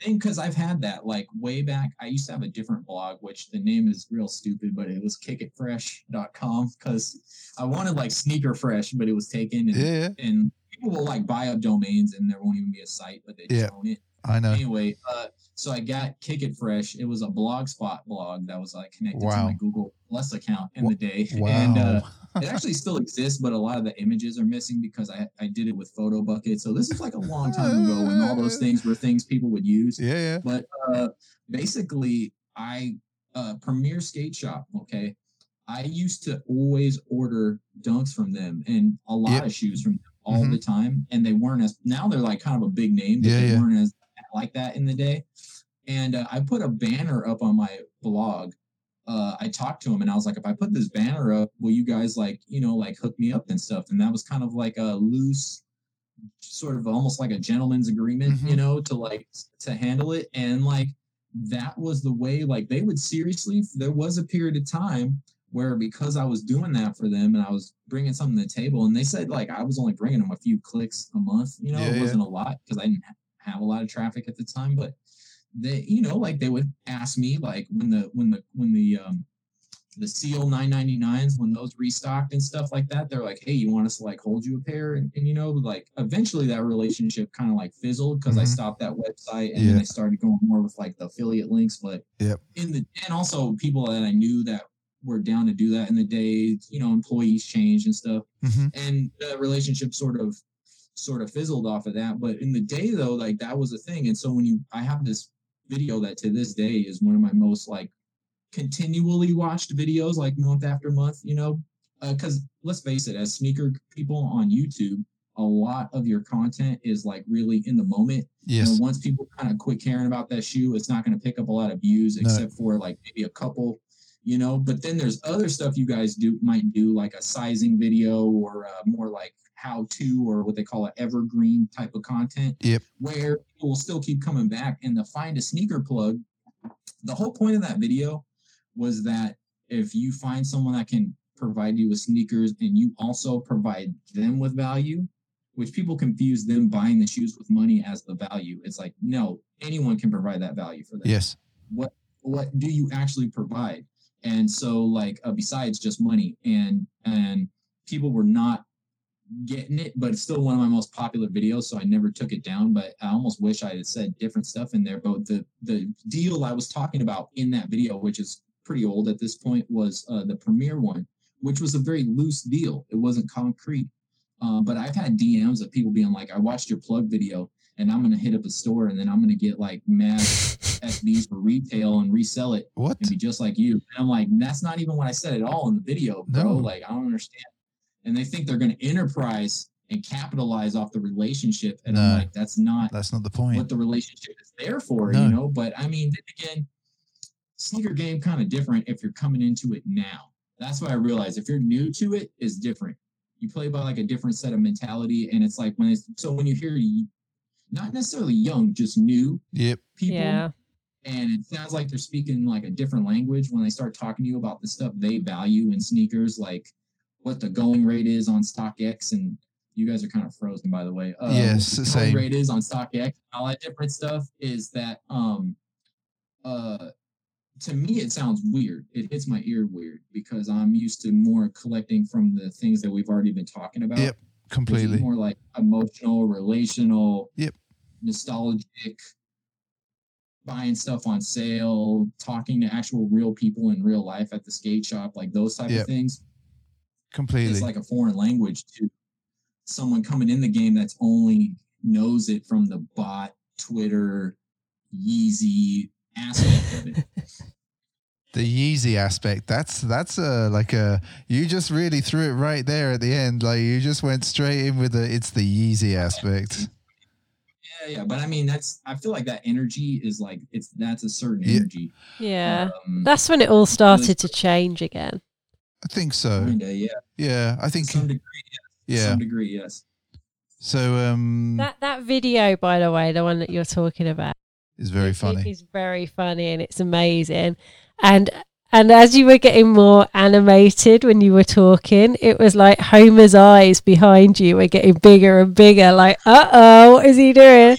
Thing because I've had that like way back. I used to have a different blog, which the name is real stupid, but it was kickitfresh.com because I wanted like sneaker fresh, but it was taken and, Yeah, and people will like buy up domains and there won't even be a site, but they just Yeah. own it. I know. Anyway, uh, so I got Kick It Fresh. It was a blogspot blog that was like connected to my Google Plus account in the day. Wow. And uh, it actually still exists, but a lot of the images are missing because I, I did it with Photobucket. So this is like a long time ago when all those things were things people would use. yeah, yeah. But uh, basically, I uh, Premier Skate Shop. Okay, I used to always order dunks from them and a lot Yep. of shoes from them all Mhm. the time, and they weren't as now they're like kind of a big name, but Yeah, they yeah. weren't as like that in the day. And uh, I put a banner up on my blog. Uh, I talked to him and I was like, if I put this banner up, will you guys like, you know, like hook me up and stuff? And that was kind of like a loose, sort of almost like a gentleman's agreement, you Mhm. know, to like to handle it. And like that was the way, like they would seriously. There was a period of time where because I was doing that for them and I was bringing something to the table, and they said like I was only bringing them a few clicks a month. You know, Yeah, it wasn't a lot because I didn't have a lot of traffic at the time, but they, you know, like they would ask me like when the when the when the um the Seal 999s when those restocked and stuff like that. They're like, hey, you want us to like hold you a pair? And, and you know, like eventually that relationship kind of like fizzled because I Mhm. stopped that website and Yeah. then I started going more with like the affiliate links. But Yep. in the and also people that I knew that were down to do that in the day, you know, employees changed and stuff hmm and the relationship sort of sort of fizzled off of that. But in the day though like that was a thing. And so when you i have this video that to this day is one of my most like continually watched videos like month after month you know? Because let's face it as sneaker people on youtube a lot of your content is like really in the moment. You know, once people kind of quit caring about that shoe, it's not going to pick up a lot of views No. except for like maybe a couple, you know. But then there's other stuff you guys do might do like a sizing video or uh, more like how to or what they call an evergreen type of content. Yep. Where people will still keep coming back and the find a sneaker plug. The whole point of that video was that if you find someone that can provide you with sneakers and you also provide them with value, which people confuse them buying the shoes with money as the value. It's like, no, anyone can provide that value for them. Yes. What what do you actually provide? And so like uh, besides just money and and people were not getting it, but it's still one of my most popular videos, so I never took it down. But I almost wish I had said different stuff in there. But the the deal I was talking about in that video, which is pretty old at this point, was uh, the Premier one, which was a very loose deal. It wasn't concrete. Uh, but I've had DMs of people being like, "I watched your plug video, and I'm gonna hit up a store, and then I'm gonna get like mad SBs for retail and resell it What? and be just like you." And I'm like, "That's not even what I said at all in the video, bro. No. Like, I don't understand." And they think they're gonna enterprise and capitalize off the relationship, and No. I'm like, "That's not That's not the point. what the relationship is there for, No. you know. But I mean, then again, sneaker game kind of different if you're coming into it now. That's what I realized. If you're new to it, is different. You play by like a different set of mentality, and it's like when it's so when you hear not necessarily young, just new Yep. people, Yeah. and it sounds like they're speaking like a different language when they start talking to you about the stuff they value in sneakers, like what the going rate is on StockX and you guys are kind of frozen by the way. Uh, Yes, the same. going rate is on StockX, all that different stuff is that um uh to me it sounds weird. It hits my ear weird because I'm used to more collecting from the things that we've already been talking about. Yep. Completely. more like emotional, relational, Yep. nostalgic, buying stuff on sale, talking to actual real people in real life at the skate shop, like those type Yep. of things. Completely. It's like a foreign language to someone coming in the game that's only knows it from the bot, Twitter, Yeezy aspect of it. the Yeezy aspect. That's that's a like a you just really threw it right there at the end. Like you just went straight in with the it's the Yeezy aspect. Yeah, yeah, but I mean that's I feel like that energy is like it's that's a certain energy. Yeah. Um, That's when it all started to change again. I think so. kinda, yeah. Yeah, I To think some degree, yes. To yeah. some degree, yes. So um That that video, by the way, the one that you're talking about, is very it- funny. It is very funny and it's amazing. And and as you were getting more animated when you were talking, it was like Homer's eyes behind you were getting bigger and bigger. Like, uh oh, what is he doing?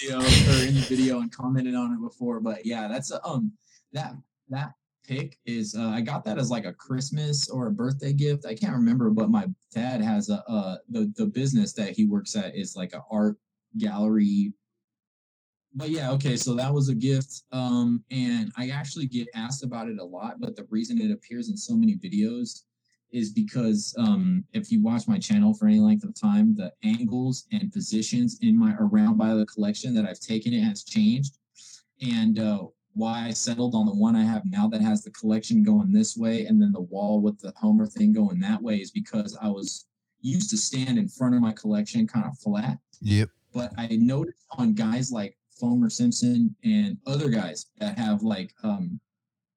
video or in the video and commented on it before. But yeah, that's a, um that that pic is uh, I got that as like a Christmas or a birthday gift. I can't remember, but my dad has a uh the the business that he works at is like an art gallery. But yeah, okay, so that was a gift. Um, and I actually get asked about it a lot, but the reason it appears in so many videos is because um, if you watch my channel for any length of time, the angles and positions in my around by the collection that I've taken it has changed. And uh, why I settled on the one I have now that has the collection going this way and then the wall with the Homer thing going that way is because I was used to stand in front of my collection kind of flat. Yep. But I noticed on guys like Foamer Simpson and other guys that have like um,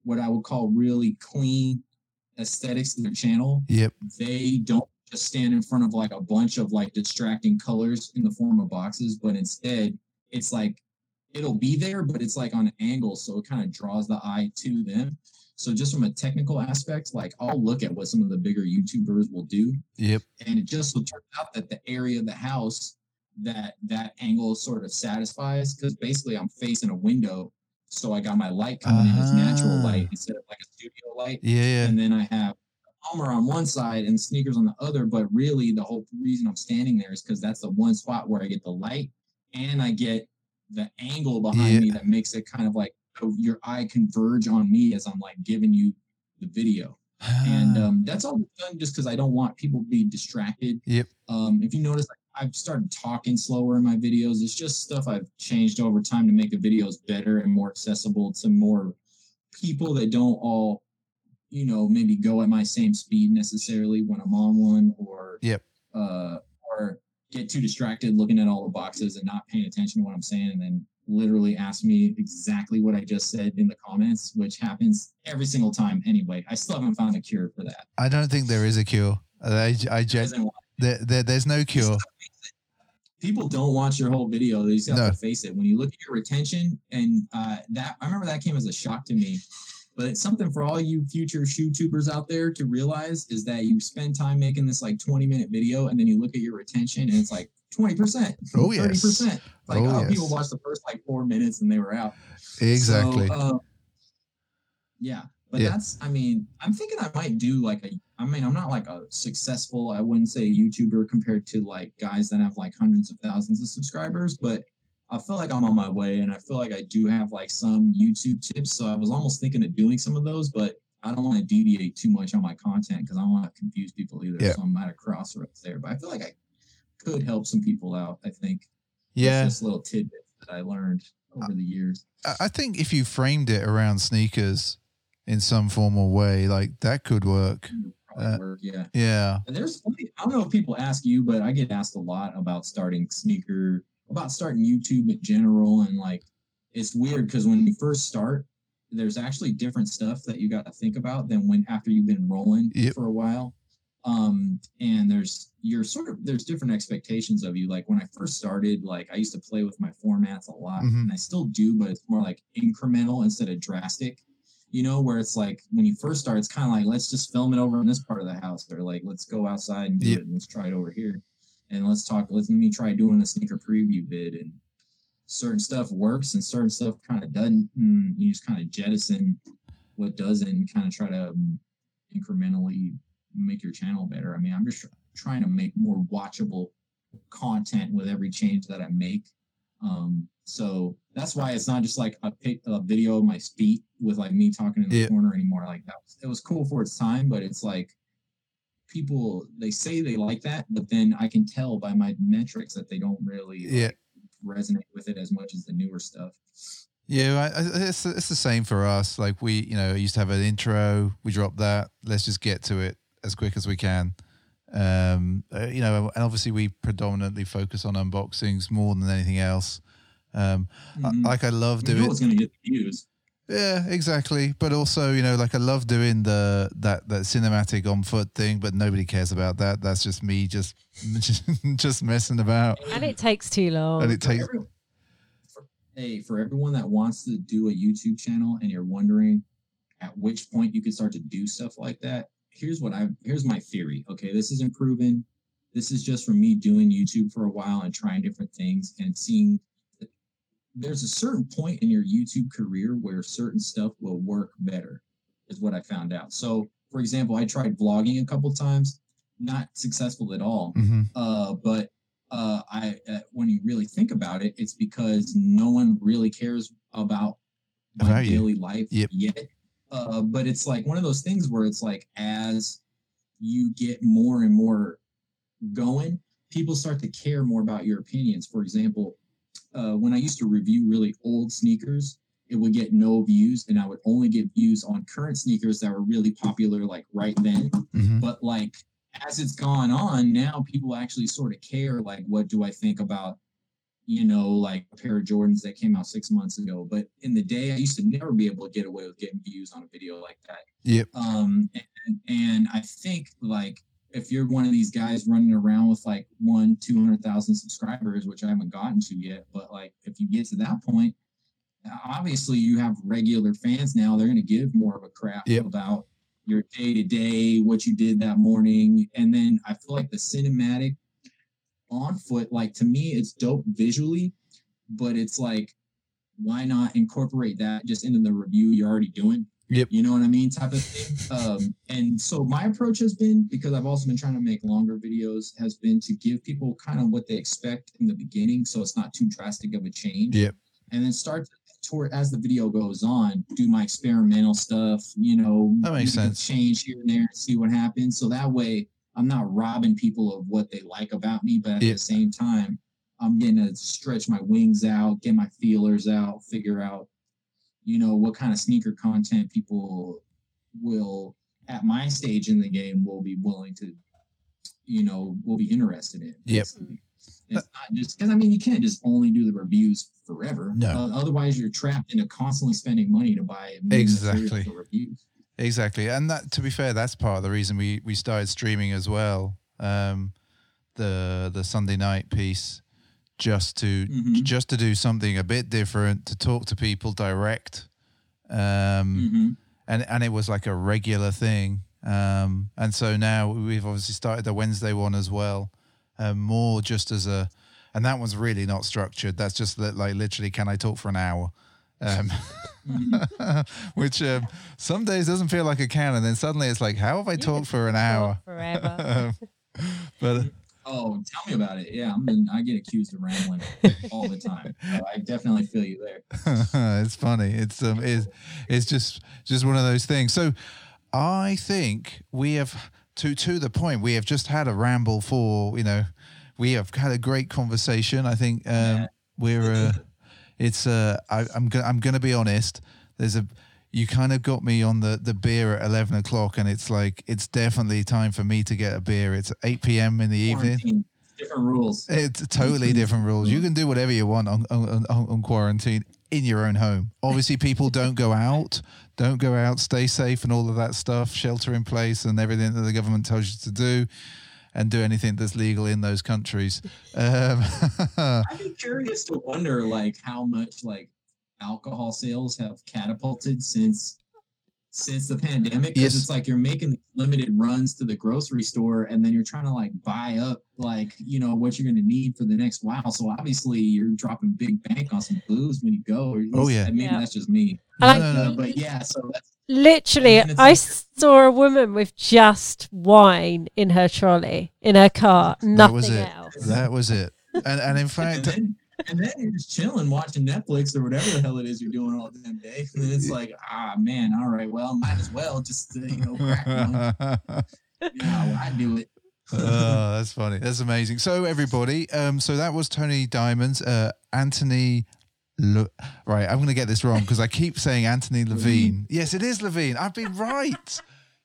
what I would call really clean aesthetics to their channel, Yep. they don't just stand in front of like a bunch of like distracting colors in the form of boxes, but instead it's like it'll be there, but it's like on an angle, so it kind of draws the eye to them. So just from a technical aspect, like I'll look at what some of the bigger YouTubers will do, Yep. and it just so turns out that the area of the house that that angle sort of satisfies because basically I'm facing a window So I got my light coming in as natural uh-huh. light instead of like a studio light. Yeah, yeah. And then I have Homer on one side and sneakers on the other. But really, the whole reason I'm standing there is because that's the one spot where I get the light and I get the angle behind Yeah. me that makes it kind of like your eye converge on me as I'm like giving you the video. And Ah. um, that's all done just because I don't want people to be distracted. Yep. Um, if you notice, I've started talking slower in my videos. It's just stuff I've changed over time to make the videos better and more accessible to more people that don't all, you know, maybe go at my same speed necessarily when I'm on one or Yep. uh, get too distracted looking at all the boxes and not paying attention to what I'm saying and then literally ask me exactly what I just said in the comments, which happens every single time anyway. I still haven't found a cure for that. I don't think there is a cure. I, I, gen- there, there, there's no cure. People don't watch your whole video. They just have No. to face it. When you look at your retention, and uh, that I remember that came as a shock to me. But it's something for all you future shoe tubers out there to realize is that you spend time making this like 20 minute video and then you look at your retention and it's like 20%, Oh, yes. 30%. Like, Oh, oh, yes. people watched the first like four minutes and they were out. Exactly. So, uh, yeah, but Yeah. that's. I mean, I'm thinking I might do like a. I mean, I'm not like a successful. I wouldn't say YouTuber compared to like guys that have like hundreds of thousands of subscribers, but I feel like I'm on my way, and I feel like I do have like some YouTube tips. So I was almost thinking of doing some of those, but I don't want to deviate too much on my content because I don't want to confuse people either. Yeah. So I'm at a crossroads there, but I feel like I could help some people out. I think. yeah. Just little tidbit that I learned over the years. I think if you framed it around sneakers in some formal way, like that could work. Uh, work, yeah. Yeah. And there's I don't know if people ask you, but I get asked a lot about starting sneaker, about starting YouTube in general, and like it's weird because when you first start, there's actually different stuff that you got to think about than when after you've been rolling Yep. for a while. Um, and there's you're sort of there's different expectations of you. Like when I first started, like I used to play with my formats a lot, Mhm. and I still do, but it's more like incremental instead of drastic you know, where it's like when you first start, it's kind of like let's just film it over in this part of the house, or like let's go outside and do Yep. it, and let's try it over here, and let's talk. Let's let me try doing a sneaker preview vid, and certain stuff works and certain stuff kind of doesn't. And you just kind of jettison what doesn't, and kind of try to um, incrementally make your channel better. I mean, I'm just tr- trying to make more watchable content with every change that I make. Um, so that's why it's not just like a pic, a video of my feet with like me talking in the Yeah. corner anymore. Like that was, it was cool for its time, but it's like people they say they like that, but then I can tell by my metrics that they don't really Yeah. like, resonate with it as much as the newer stuff. Yeah, I- I- it's it's the same for us. Like we, you know, used to have an intro. We dropped that. Let's just get to it as quick as we can. Um, uh, you know, and obviously we predominantly focus on unboxings more than anything else. Um, I- Mhm. like I love you know doing. it's going to get the views. Yeah, exactly. But also, you know, like I love doing the that that cinematic on foot thing, but nobody cares about that. That's just me just just, just messing about. And it takes too long. And it For takes every- for- hey, for everyone that wants to do a YouTube channel and you're wondering at which point you can start to do stuff like that, here's what I here's my theory. Okay, this isn't proven. This is just from me doing YouTube for a while and trying different things and seeing that there's a certain point in your YouTube career where certain stuff will work better, is what I found out. So, for example, I tried vlogging a couple times, not successful at all. Mhm. Uh, but uh, I uh, when you really think about it, it's because no one really cares about my About you. daily life Yep. yet. Uh, but it's like one of those things where it's like as you get more and more going, people start to care more about your opinions. For example, uh, when I used to review really old sneakers, it would get no views, and I would only get views on current sneakers that were really popular, like right then Mhm. but like as it's gone on now people actually sort of care like what do i think about you know like a pair of jordans that came out six months ago but in the day i used to never be able to get away with getting views on a video like that Yep. um and, and i think like if you're one of these guys running around with like one 200000 subscribers which i haven't gotten to yet but like if you get to that point obviously you have regular fans now they're going to give more of a crap Yep. about your day to day, what you did that morning. And then I feel like the cinematic on foot, like to me, it's dope visually, but it's like why not incorporate that just into the review you're already doing? Yep. You know what I mean? Type of thing. Um, and so my approach has been because I've also been trying to make longer videos, has been to give people kind of what they expect in the beginning, so it's not too drastic of a change. Yep. And then start toward as the video goes on, do my experimental stuff. You know, That makes sense. Change here and there, and see what happens. So that way, I'm not robbing people of what they like about me, but at Yeah. the same time, I'm getting to stretch my wings out, get my feelers out, figure out, you know, what kind of sneaker content people will at my stage in the game will be willing to, you know, will be interested in. Yep. basically. It's not just because I mean you can't just only do the reviews forever. No. Uh, otherwise, you're trapped into constantly spending money to buy Exactly. reviews. Exactly, and that to be fair, that's part of the reason we we started streaming as well. Um, the the Sunday night piece, just to Mhm. just to do something a bit different, to talk to people direct, um, Mhm. and and it was like a regular thing. Um, and so now we've obviously started the Wednesday one as well, um, more just as a, and that one's really not structured. That's just li- like literally, can I talk for an hour? Um, which um, some days doesn't feel like a can, and then suddenly it's like, how have I talked for an hour? forever. Um, but Oh, tell me about it. Yeah, I'm in, I get accused of rambling all the time. So I definitely feel you there. it's funny. It's um, it's, it's just just one of those things. So I think we have to to the point. We have just had a ramble for you know, we have had a great conversation. I think um, Yeah. we're. Uh, it's uh, I, I'm gonna I'm gonna be honest. There's a you kind of got me on the the beer at eleven o'clock, and it's like it's definitely time for me to get a beer. It's eight p.m. in the evening. Different rules. It's totally different rules. You can do whatever you want on, on, on, on quarantine in your own home. Obviously, people don't go out, don't go out, stay safe, and all of that stuff, shelter in place, and everything that the government tells you to do, and do anything that's legal in those countries. Um, I'd be curious to wonder like how much like alcohol sales have catapulted since since the pandemic because Yes. it's like you're making limited runs to the grocery store and then you're trying to like buy up like you know what you're going to need for the next while so obviously you're dropping big bank on some booze when you go or at Oh, least- yeah. maybe Yeah. that's just me I no, no, Uh, no. but yeah so that's Literally, I like- saw a woman with just wine in her trolley, in her car, That nothing was it. else. That was it. And, and in and fact, then, and then you're just chilling watching Netflix or whatever the hell it is you're doing all damn day. And then it's like, ah, man, all right, well, might as well just, uh, you know, crack one. You know I do it. oh, that's funny. That's amazing. So everybody, um, so that was Tony Diamonds, uh, Anthony. Le- right, I'm going to get this wrong because I keep saying Anthony Levine. Yes, it is Levine. I've been right.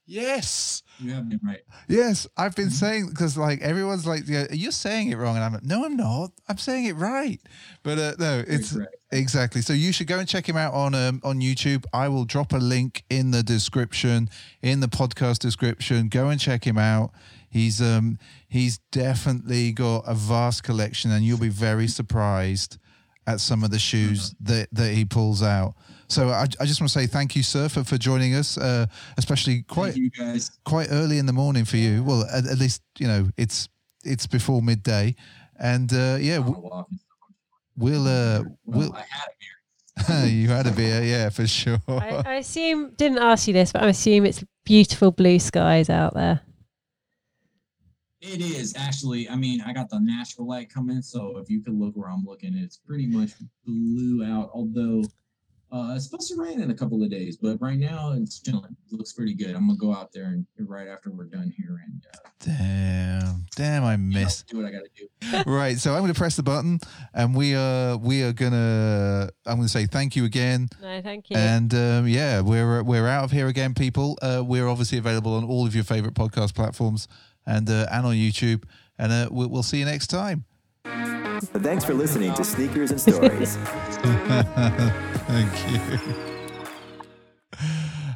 Yes, You have been right. yes, I've been saying because like everyone's like, yeah, you're saying it wrong, and I'm like, no, I'm not. I'm saying it right. But uh, no, it's correct. exactly. So you should go and check him out on um, on YouTube. I will drop a link in the description, in the podcast description. Go and check him out. He's um he's definitely got a vast collection, and you'll be very surprised at some of the shoes that that he pulls out. So I, I just want to say thank you, sir, for, for joining us, uh, especially quite you guys. quite early in the morning for you. Well, at, at least you know it's it's before midday, and uh, yeah, On w- a walk. we'll uh, Well, we'll I had a beer. you had a beer, yeah, for sure. I, I assume, didn't ask you this, but I assume it's beautiful blue skies out there. It is actually. I mean, I got the natural light coming, so if you could look where I'm looking, it's pretty much blue out. Although uh, it's supposed to rain in a couple of days, but right now it's chilling. It looks pretty good. I'm gonna go out there and right after we're done here and uh, Damn, damn, I you know, missed. do what I gotta do. right, so I'm going to press the button, and we are we are gonna. I'm going to say thank you again, No, thank you. and um, yeah, we're we're out of here again, people. Uh, we're obviously available on all of your favorite podcast platforms, and uh, and on YouTube, and uh, we'll, we'll see you next time. Thanks for listening to Sneakers and Stories. Thank you.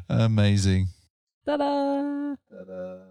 Amazing. Ta-da! Ta-da.